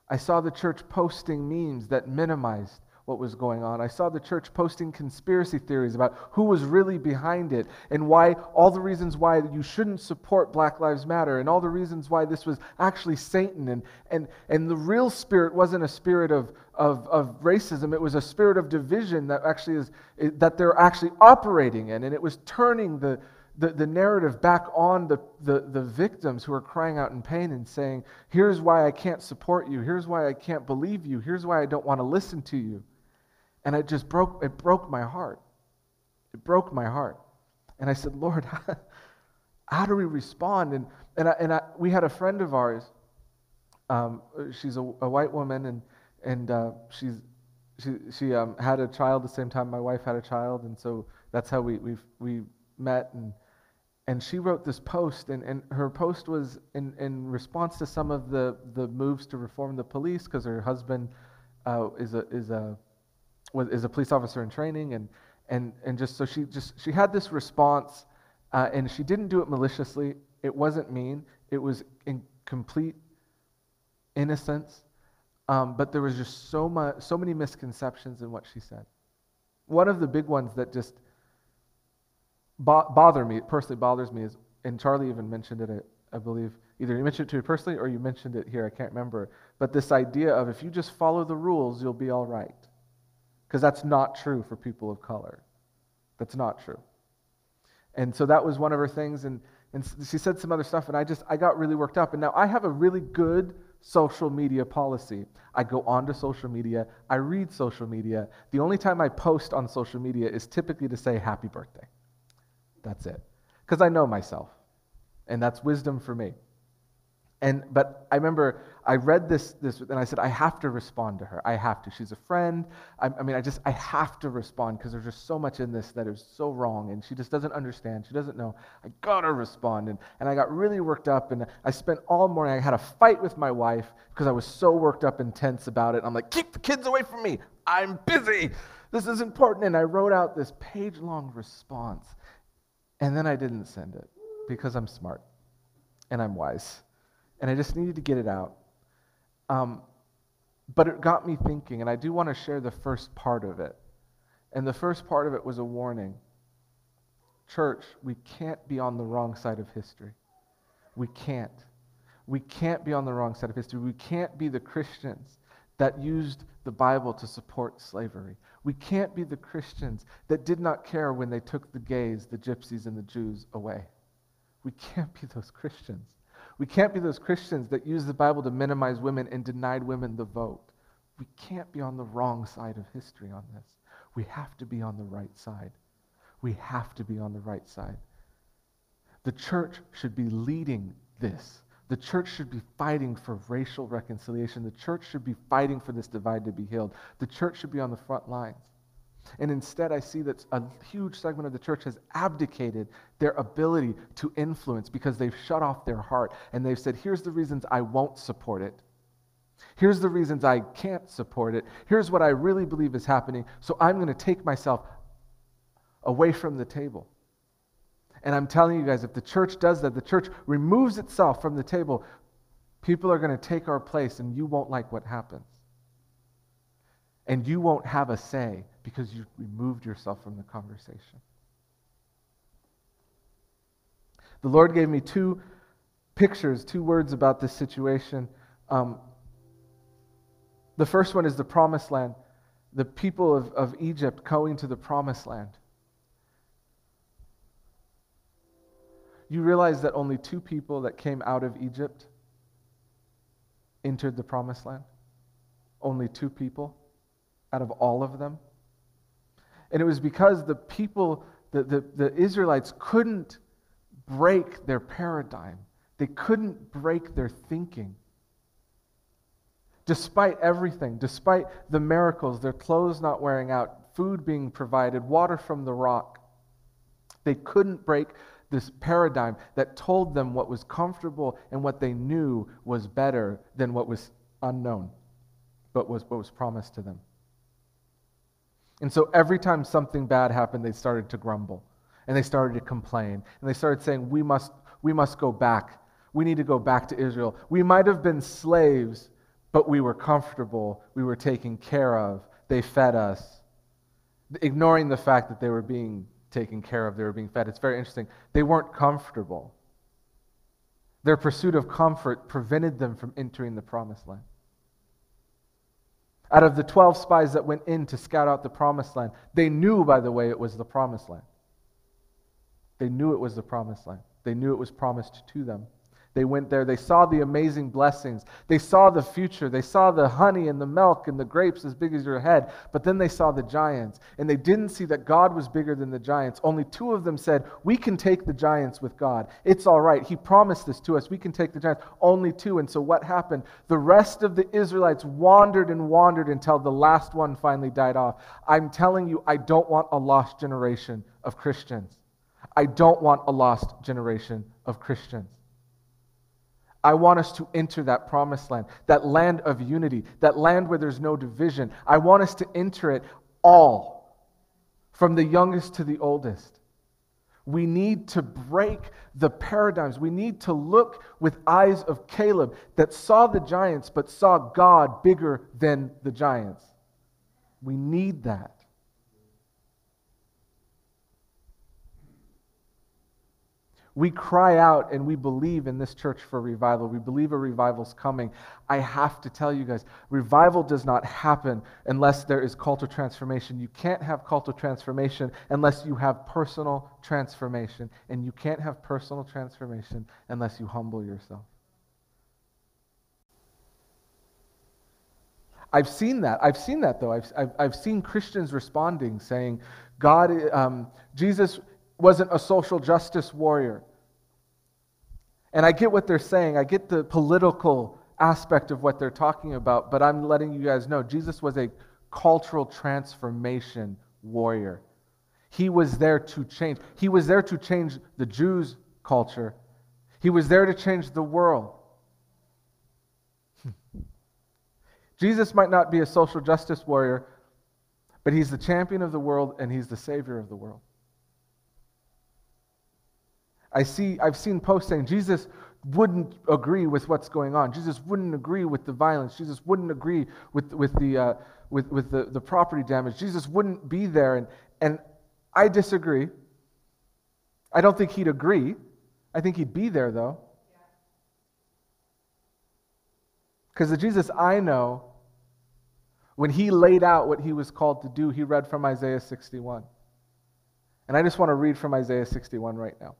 I saw the church posting memes that minimized what was going on. I saw the church posting conspiracy theories about who was really behind it and why all the reasons why you shouldn't support Black Lives Matter and all the reasons why this was actually Satan and and and the real spirit wasn't a spirit of of, of racism. It was a spirit of division that actually is that they're actually operating in, and it was turning the the, the narrative back on the, the, the victims who are crying out in pain and saying, Here's why I can't support you. Here's why I can't believe you. Here's why I don't want to listen to you. And it just broke, it broke my heart. It broke my heart. And I said, Lord, how, do we respond? And, and, I, and I, we had a friend of ours. Um, she's a, a, white woman, and, and uh, she's, she, she um, had a child the same time my wife had a child. And so that's how we, we we met. And, and she wrote this post, and, and her post was in, in response to some of the, the moves to reform the police because her husband uh, is, a, is a was, is a police officer in training, and, and, and just so she just she had this response, uh, and she didn't do it maliciously. It wasn't mean. It was in complete innocence. Um, but there was just so much, so many misconceptions in what she said. One of the big ones that just bo- bother me personally bothers me is, and Charlie even mentioned it, I, I believe. Either you mentioned it to me personally or you mentioned it here. I can't remember. But this idea of if you just follow the rules, you'll be all right because that's not true for people of color. That's not true. And so that was one of her things. And, and she said some other stuff, and I just, I got really worked up. And now I have a really good social media policy. I go onto social media, I read social media. The only time I post on social media is typically to say happy birthday. That's it. Because I know myself. And that's wisdom for me. And but I remember I read this this and I said I have to respond to her. I have to. She's a friend. I, I mean I just I have to respond because there's just so much in this that is so wrong and she just doesn't understand. She doesn't know. I gotta respond and and I got really worked up and I spent all morning. I had a fight with my wife because I was so worked up and tense about it. I'm like keep the kids away from me. I'm busy. This is important. And I wrote out this page long response and then I didn't send it because I'm smart and I'm wise and I just needed to get it out. Um, but it got me thinking, and I do want to share the first part of it. And the first part of it was a warning. Church, we can't be on the wrong side of history. We can't. We can't be on the wrong side of history. We can't be the Christians that used the Bible to support slavery. We can't be the Christians that did not care when they took the gays, the gypsies, and the Jews away. We can't be those Christians. We can't be those Christians that use the Bible to minimize women and denied women the vote. We can't be on the wrong side of history on this. We have to be on the right side. We have to be on the right side. The church should be leading this. The church should be fighting for racial reconciliation. The church should be fighting for this divide to be healed. The church should be on the front lines. And instead, I see that a huge segment of the church has abdicated their ability to influence because they've shut off their heart and they've said, here's the reasons I won't support it. Here's the reasons I can't support it. Here's what I really believe is happening. So I'm going to take myself away from the table. And I'm telling you guys, if the church does that, the church removes itself from the table, people are going to take our place and you won't like what happens. And you won't have a say because you removed yourself from the conversation. The Lord gave me two pictures, two words about this situation. Um, the first one is the promised land, the people of, of Egypt going to the promised land. You realize that only two people that came out of Egypt entered the promised land? only two people out of all of them. And it was because the people, the, the, the Israelites couldn't break their paradigm, they couldn't break their thinking. Despite everything, despite the miracles, their clothes not wearing out, food being provided, water from the rock, they couldn't break this paradigm that told them what was comfortable and what they knew was better than what was unknown, but was what was promised to them. And so every time something bad happened, they started to grumble and they started to complain and they started saying, We must, we must go back. We need to go back to Israel. We might have been slaves, but we were comfortable. We were taken care of. They fed us. Ignoring the fact that they were being taken care of, they were being fed. It's very interesting. They weren't comfortable. Their pursuit of comfort prevented them from entering the promised land. Out of the 12 spies that went in to scout out the promised land, they knew, by the way, it was the promised land. They knew it was the promised land. They knew it was promised to them. They went there. They saw the amazing blessings. They saw the future. They saw the honey and the milk and the grapes as big as your head. But then they saw the giants. And they didn't see that God was bigger than the giants. Only two of them said, We can take the giants with God. It's all right. He promised this to us. We can take the giants. Only two. And so what happened? The rest of the Israelites wandered and wandered until the last one finally died off. I'm telling you, I don't want a lost generation of Christians. I don't want a lost generation of Christians. I want us to enter that promised land, that land of unity, that land where there's no division. I want us to enter it all, from the youngest to the oldest. We need to break the paradigms. We need to look with eyes of Caleb that saw the giants but saw God bigger than the giants. We need that. We cry out and we believe in this church for revival. We believe a revival's coming. I have to tell you guys, revival does not happen unless there is cultural transformation. You can't have cultural transformation unless you have personal transformation. And you can't have personal transformation unless you humble yourself. I've seen that. I've seen that though. I've, I've, I've seen Christians responding saying, God, um, Jesus wasn't a social justice warrior. And I get what they're saying, I get the political aspect of what they're talking about, but I'm letting you guys know Jesus was a cultural transformation warrior. He was there to change. He was there to change the Jews' culture. He was there to change the world. Hmm. Jesus might not be a social justice warrior, but he's the champion of the world and he's the savior of the world. I see, I've seen posts saying Jesus wouldn't agree with what's going on. Jesus wouldn't agree with the violence. Jesus wouldn't agree with, with, the, uh, with, with the, the property damage. Jesus wouldn't be there. And, and I disagree. I don't think he'd agree. I think he'd be there, though. Because the Jesus I know, when he laid out what he was called to do, he read from Isaiah 61. And I just want to read from Isaiah 61 right now.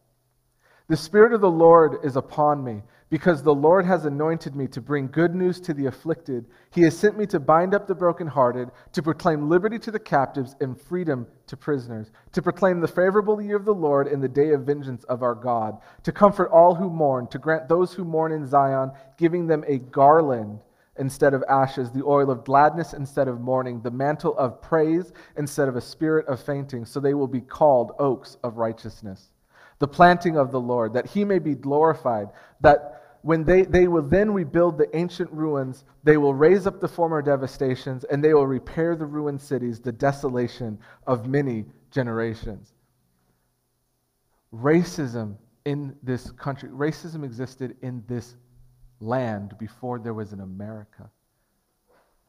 The Spirit of the Lord is upon me, because the Lord has anointed me to bring good news to the afflicted. He has sent me to bind up the brokenhearted, to proclaim liberty to the captives and freedom to prisoners, to proclaim the favorable year of the Lord and the day of vengeance of our God, to comfort all who mourn, to grant those who mourn in Zion, giving them a garland instead of ashes, the oil of gladness instead of mourning, the mantle of praise instead of a spirit of fainting, so they will be called oaks of righteousness the planting of the Lord, that he may be glorified, that when they, they will then rebuild the ancient ruins, they will raise up the former devastations, and they will repair the ruined cities, the desolation of many generations. Racism in this country, racism existed in this land before there was an America.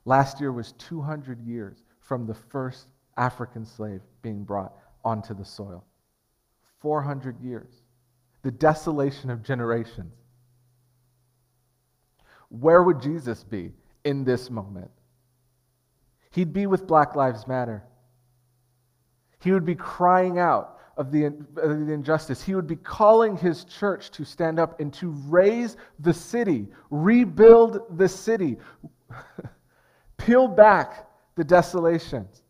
Last year was 200 years from the first African slave being brought onto the soil. 400 years, the desolation of generations. Where would Jesus be in this moment? He'd be with Black Lives Matter. He would be crying out of the, of the, injustice. He would be calling his church to stand up and to raise the city, rebuild the city. Peel back the desolations.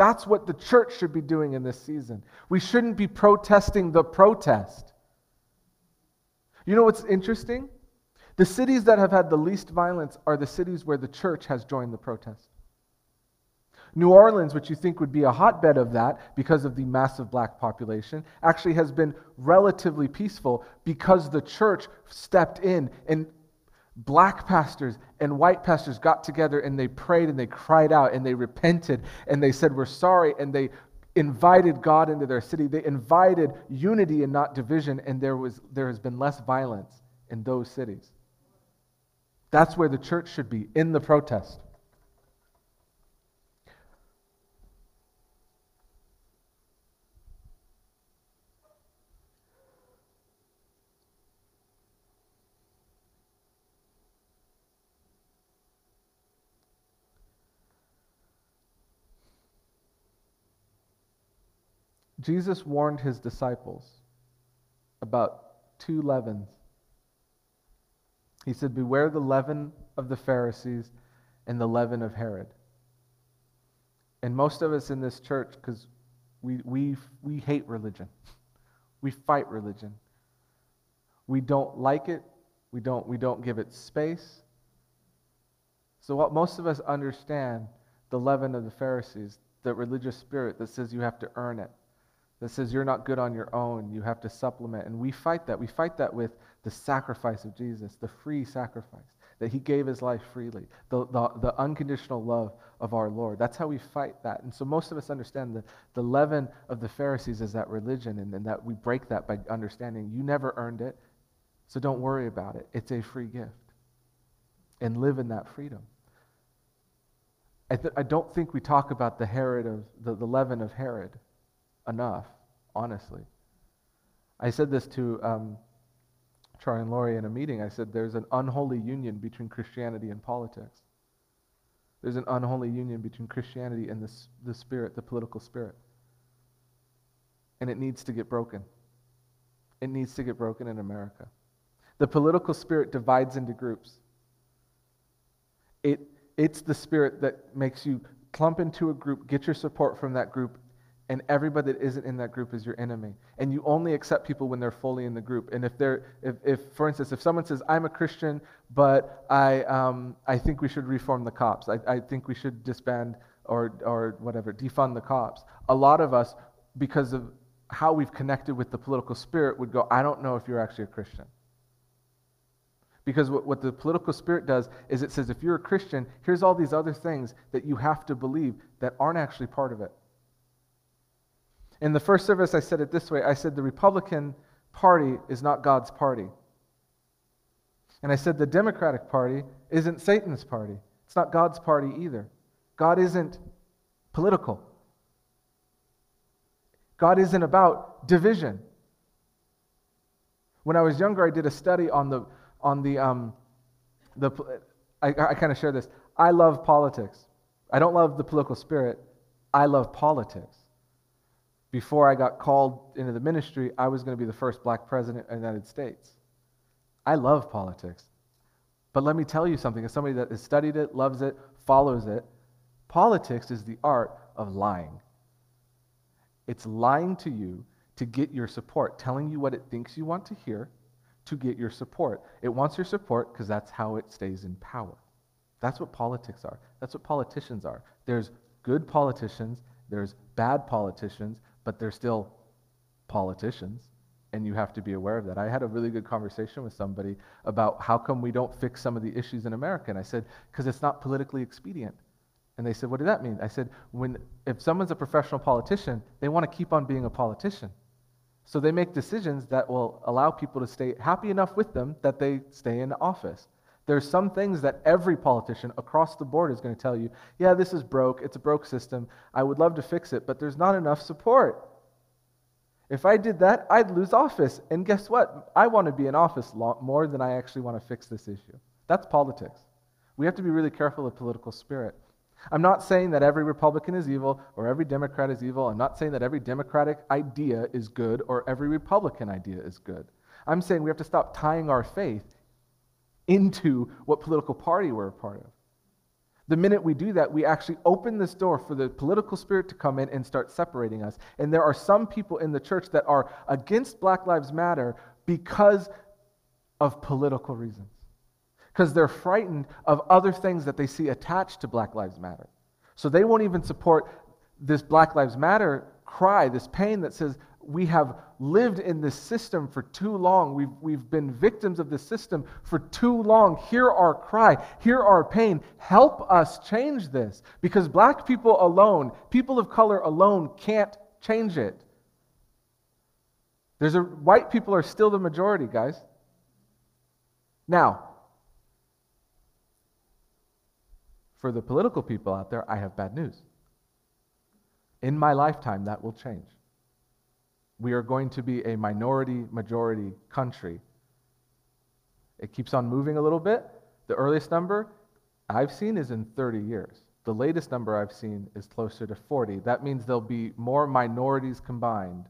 That's what the church should be doing in this season. We shouldn't be protesting the protest. You know what's interesting? The cities that have had the least violence are the cities where the church has joined the protest. New Orleans, which you think would be a hotbed of that because of the massive black population, actually has been relatively peaceful because the church stepped in and black pastors and white pastors got together and they prayed and they cried out and they repented and they said, We're sorry. And they invited God into their city. They invited unity and not division, and there, was, there has been less violence in those cities. That's where the church should be, in the protest. Jesus warned his disciples about two leavens. He said, Beware the leaven of the Pharisees and the leaven of Herod. And most of us in this church, because we, we, we hate religion, we fight religion. We don't like it, we don't, we don't give it space. So, what most of us understand the leaven of the Pharisees, the religious spirit that says you have to earn it that says you're not good on your own, you have to supplement. And we fight that. We fight that with the sacrifice of Jesus, the free sacrifice, that he gave his life freely, the, the, the unconditional love of our Lord. That's how we fight that. And so most of us understand that the leaven of the Pharisees is that religion, and, and that we break that by understanding you never earned it, so don't worry about it. It's a free gift. And live in that freedom. I, th- I don't think we talk about the Herod of the, the leaven of Herod enough, honestly. I said this to um, Troy and Laurie in a meeting. I said, There's an unholy union between Christianity and politics. There's an unholy union between Christianity and the, the spirit, the political spirit. And it needs to get broken. It needs to get broken in America. The political spirit divides into groups. It, it's the spirit that makes you clump into a group, get your support from that group, and everybody that isn't in that group is your enemy. And you only accept people when they're fully in the group. And if they're, if, if for instance, if someone says, I'm a Christian, but I, um, I think we should reform the cops, I, I think we should disband or, or whatever, defund the cops, a lot of us, because of how we've connected with the political spirit, would go, I don't know if you're actually a Christian. Because what, what the political spirit does is it says, if you're a Christian, here's all these other things that you have to believe that aren't actually part of it. In the first service, I said it this way I said, the Republican Party is not God's party. And I said, the Democratic Party isn't Satan's party. It's not God's party either. God isn't political. God isn't about division. When I was younger, I did a study on the, on the, um, the I, I kind of share this. I love politics. I don't love the political spirit. I love politics before I got called into the ministry, I was going to be the first black president of the United States. I love politics. But let me tell you something as somebody that has studied it, loves it, follows it, politics is the art of lying. It's lying to you to get your support, telling you what it thinks you want to hear to get your support. It wants your support because that's how it stays in power. That's what politics are. That's what politicians are. There's good politicians, there's bad politicians, but they're still politicians and you have to be aware of that. I had a really good conversation with somebody about how come we don't fix some of the issues in America. And I said, because it's not politically expedient. And they said, what does that mean? I said, when, if someone's a professional politician, they want to keep on being a politician. So they make decisions that will allow people to stay happy enough with them that they stay in office. There's some things that every politician across the board is going to tell you, yeah, this is broke. It's a broke system. I would love to fix it, but there's not enough support. If I did that, I'd lose office. And guess what? I want to be in office more than I actually want to fix this issue. That's politics. We have to be really careful of political spirit. I'm not saying that every Republican is evil or every Democrat is evil. I'm not saying that every Democratic idea is good or every Republican idea is good. I'm saying we have to stop tying our faith into what political party we're a part of. The minute we do that, we actually open this door for the political spirit to come in and start separating us. And there are some people in the church that are against Black Lives Matter because of political reasons, because they're frightened of other things that they see attached to Black Lives Matter. So they won't even support this Black Lives Matter cry, this pain that says, we have lived in this system for too long. We've, we've been victims of this system for too long. Hear our cry. Hear our pain. Help us change this. Because black people alone, people of color alone, can't change it. There's a, white people are still the majority, guys. Now, for the political people out there, I have bad news. In my lifetime, that will change we are going to be a minority majority country. It keeps on moving a little bit. The earliest number I've seen is in 30 years. The latest number I've seen is closer to 40. That means there'll be more minorities combined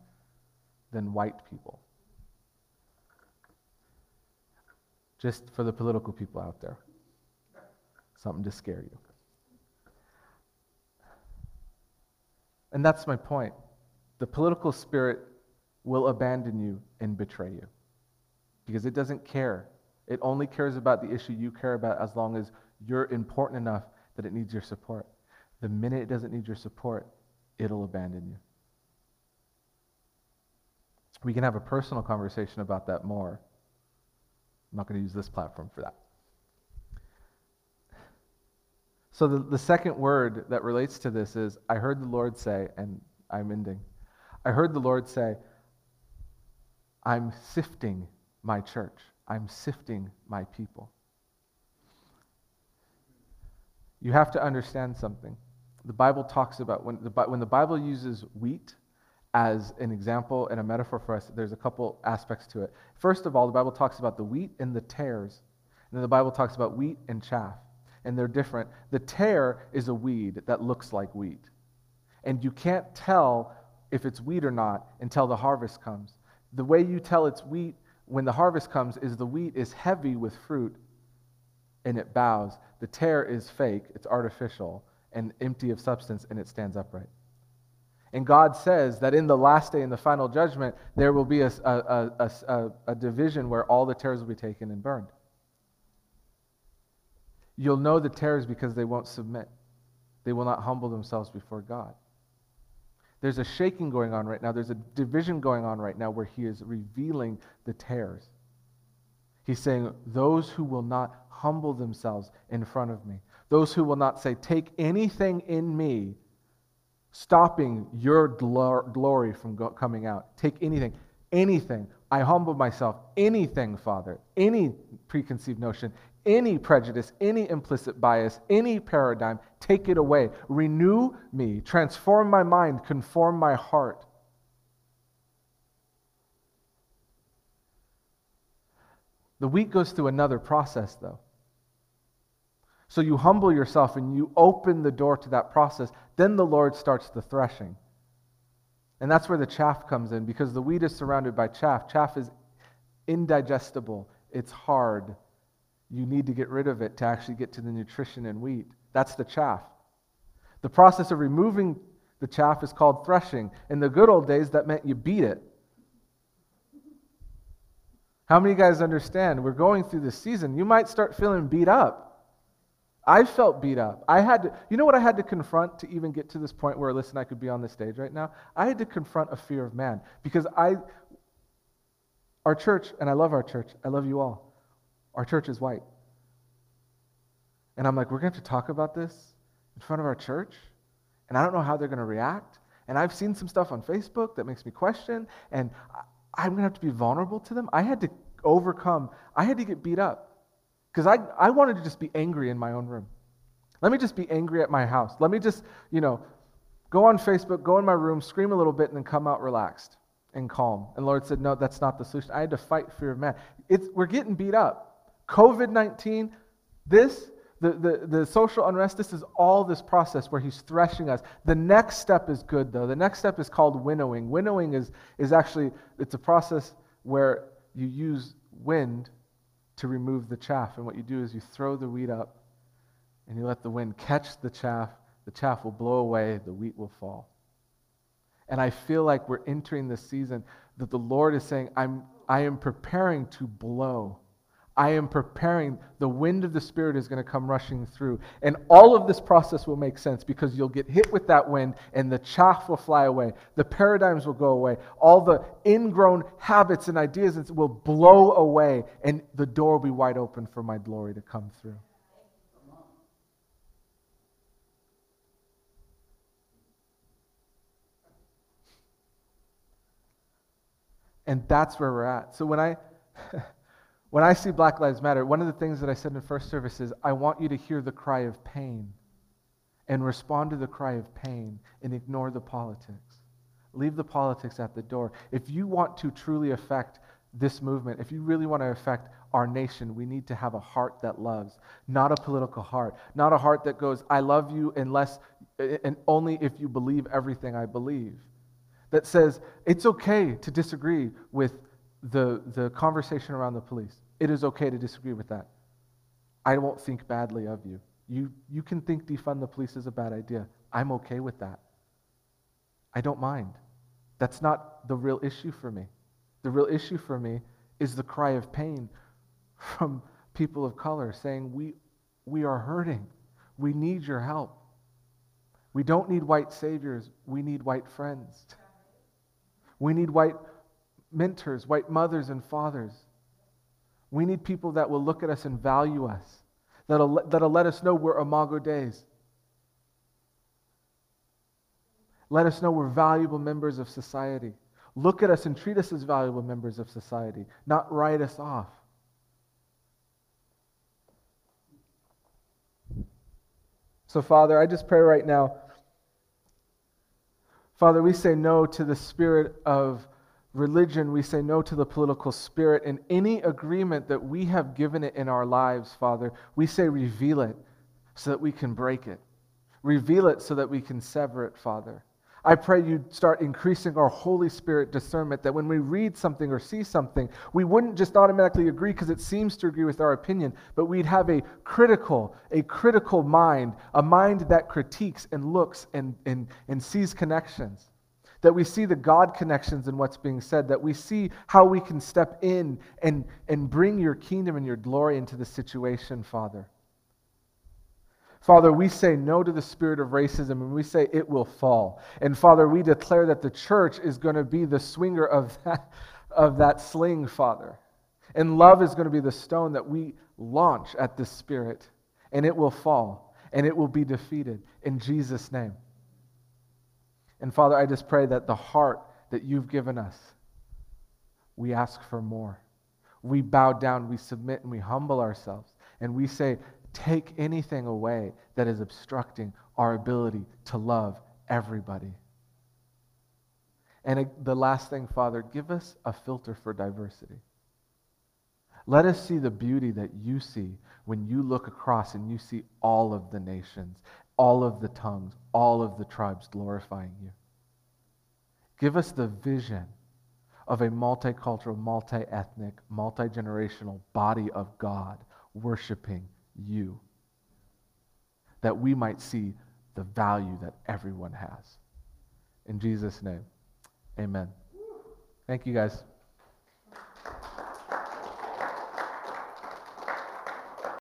than white people. Just for the political people out there. Something to scare you. And that's my point. The political spirit will abandon you and betray you because it doesn't care. It only cares about the issue you care about as long as you're important enough that it needs your support. The minute it doesn't need your support, it'll abandon you. We can have a personal conversation about that more. I'm not going to use this platform for that. So, the, the second word that relates to this is I heard the Lord say, and I'm ending. I heard the Lord say, I'm sifting my church. I'm sifting my people. You have to understand something. The Bible talks about when the, when the Bible uses wheat as an example and a metaphor for us, there's a couple aspects to it. First of all, the Bible talks about the wheat and the tares. And then the Bible talks about wheat and chaff, and they're different. The tare is a weed that looks like wheat. And you can't tell if it's wheat or not until the harvest comes. The way you tell it's wheat when the harvest comes is the wheat is heavy with fruit and it bows. The tare is fake, it's artificial and empty of substance, and it stands upright. And God says that in the last day, in the final judgment, there will be a, a, a, a, a division where all the tares will be taken and burned. You'll know the tares because they won't submit. They will not humble themselves before God. There's a shaking going on right now. There's a division going on right now where he is revealing the tares. He's saying, Those who will not humble themselves in front of me, those who will not say, Take anything in me, stopping your glory from go- coming out. Take anything, anything. I humble myself. Anything, Father, any preconceived notion, any prejudice, any implicit bias, any paradigm, take it away. Renew me, transform my mind, conform my heart. The wheat goes through another process, though. So you humble yourself and you open the door to that process. Then the Lord starts the threshing. And that's where the chaff comes in because the wheat is surrounded by chaff. Chaff is indigestible, it's hard, you need to get rid of it to actually get to the nutrition in wheat. That's the chaff. The process of removing the chaff is called threshing. In the good old days, that meant you beat it. How many guys understand? We're going through this season. You might start feeling beat up. I felt beat up. I had to, you know what I had to confront to even get to this point where, listen, I could be on the stage right now? I had to confront a fear of man because I, our church, and I love our church, I love you all. Our church is white. And I'm like, we're going to have to talk about this in front of our church? And I don't know how they're going to react. And I've seen some stuff on Facebook that makes me question. And I'm going to have to be vulnerable to them. I had to overcome, I had to get beat up. Because I, I wanted to just be angry in my own room. Let me just be angry at my house. Let me just, you know, go on Facebook, go in my room, scream a little bit, and then come out relaxed and calm. And Lord said, No, that's not the solution. I had to fight fear of man. It's, we're getting beat up. COVID 19, this, the, the, the social unrest, this is all this process where he's threshing us. The next step is good, though. The next step is called winnowing. Winnowing is, is actually, it's a process where you use wind to remove the chaff. And what you do is you throw the wheat up and you let the wind catch the chaff, the chaff will blow away, the wheat will fall. And I feel like we're entering the season that the Lord is saying, I'm, I am preparing to blow. I am preparing. The wind of the Spirit is going to come rushing through. And all of this process will make sense because you'll get hit with that wind and the chaff will fly away. The paradigms will go away. All the ingrown habits and ideas will blow away. And the door will be wide open for my glory to come through. And that's where we're at. So when I when I see Black Lives Matter, one of the things that I said in first service is I want you to hear the cry of pain and respond to the cry of pain and ignore the politics. Leave the politics at the door. If you want to truly affect this movement, if you really want to affect our nation, we need to have a heart that loves, not a political heart, not a heart that goes, I love you unless and only if you believe everything I believe that says it's okay to disagree with the, the conversation around the police. It is okay to disagree with that. I won't think badly of you. You, you can think defund the police is a bad idea. I'm okay with that. I don't mind. That's not the real issue for me. The real issue for me is the cry of pain from people of color saying, We, we are hurting. We need your help. We don't need white saviors. We need white friends. We need white mentors, white mothers and fathers. We need people that will look at us and value us, that'll, that'll let us know we're Imago Dei. Let us know we're valuable members of society. Look at us and treat us as valuable members of society, not write us off. So, Father, I just pray right now Father, we say no to the spirit of religion. We say no to the political spirit. And any agreement that we have given it in our lives, Father, we say reveal it so that we can break it. Reveal it so that we can sever it, Father. I pray you start increasing our Holy Spirit discernment that when we read something or see something, we wouldn't just automatically agree because it seems to agree with our opinion, but we'd have a critical, a critical mind, a mind that critiques and looks and, and, and sees connections. That we see the God connections in what's being said, that we see how we can step in and, and bring your kingdom and your glory into the situation, Father. Father, we say no to the spirit of racism and we say it will fall. And Father, we declare that the church is going to be the swinger of that, of that sling, Father. And love is going to be the stone that we launch at this spirit, and it will fall, and it will be defeated in Jesus' name. And Father, I just pray that the heart that you've given us, we ask for more. We bow down, we submit, and we humble ourselves. And we say, take anything away that is obstructing our ability to love everybody. And the last thing, Father, give us a filter for diversity. Let us see the beauty that you see when you look across and you see all of the nations, all of the tongues, all of the tribes glorifying you. Give us the vision of a multicultural, multi ethnic, multi generational body of God worshiping you, that we might see the value that everyone has. In Jesus' name, amen. Thank you, guys.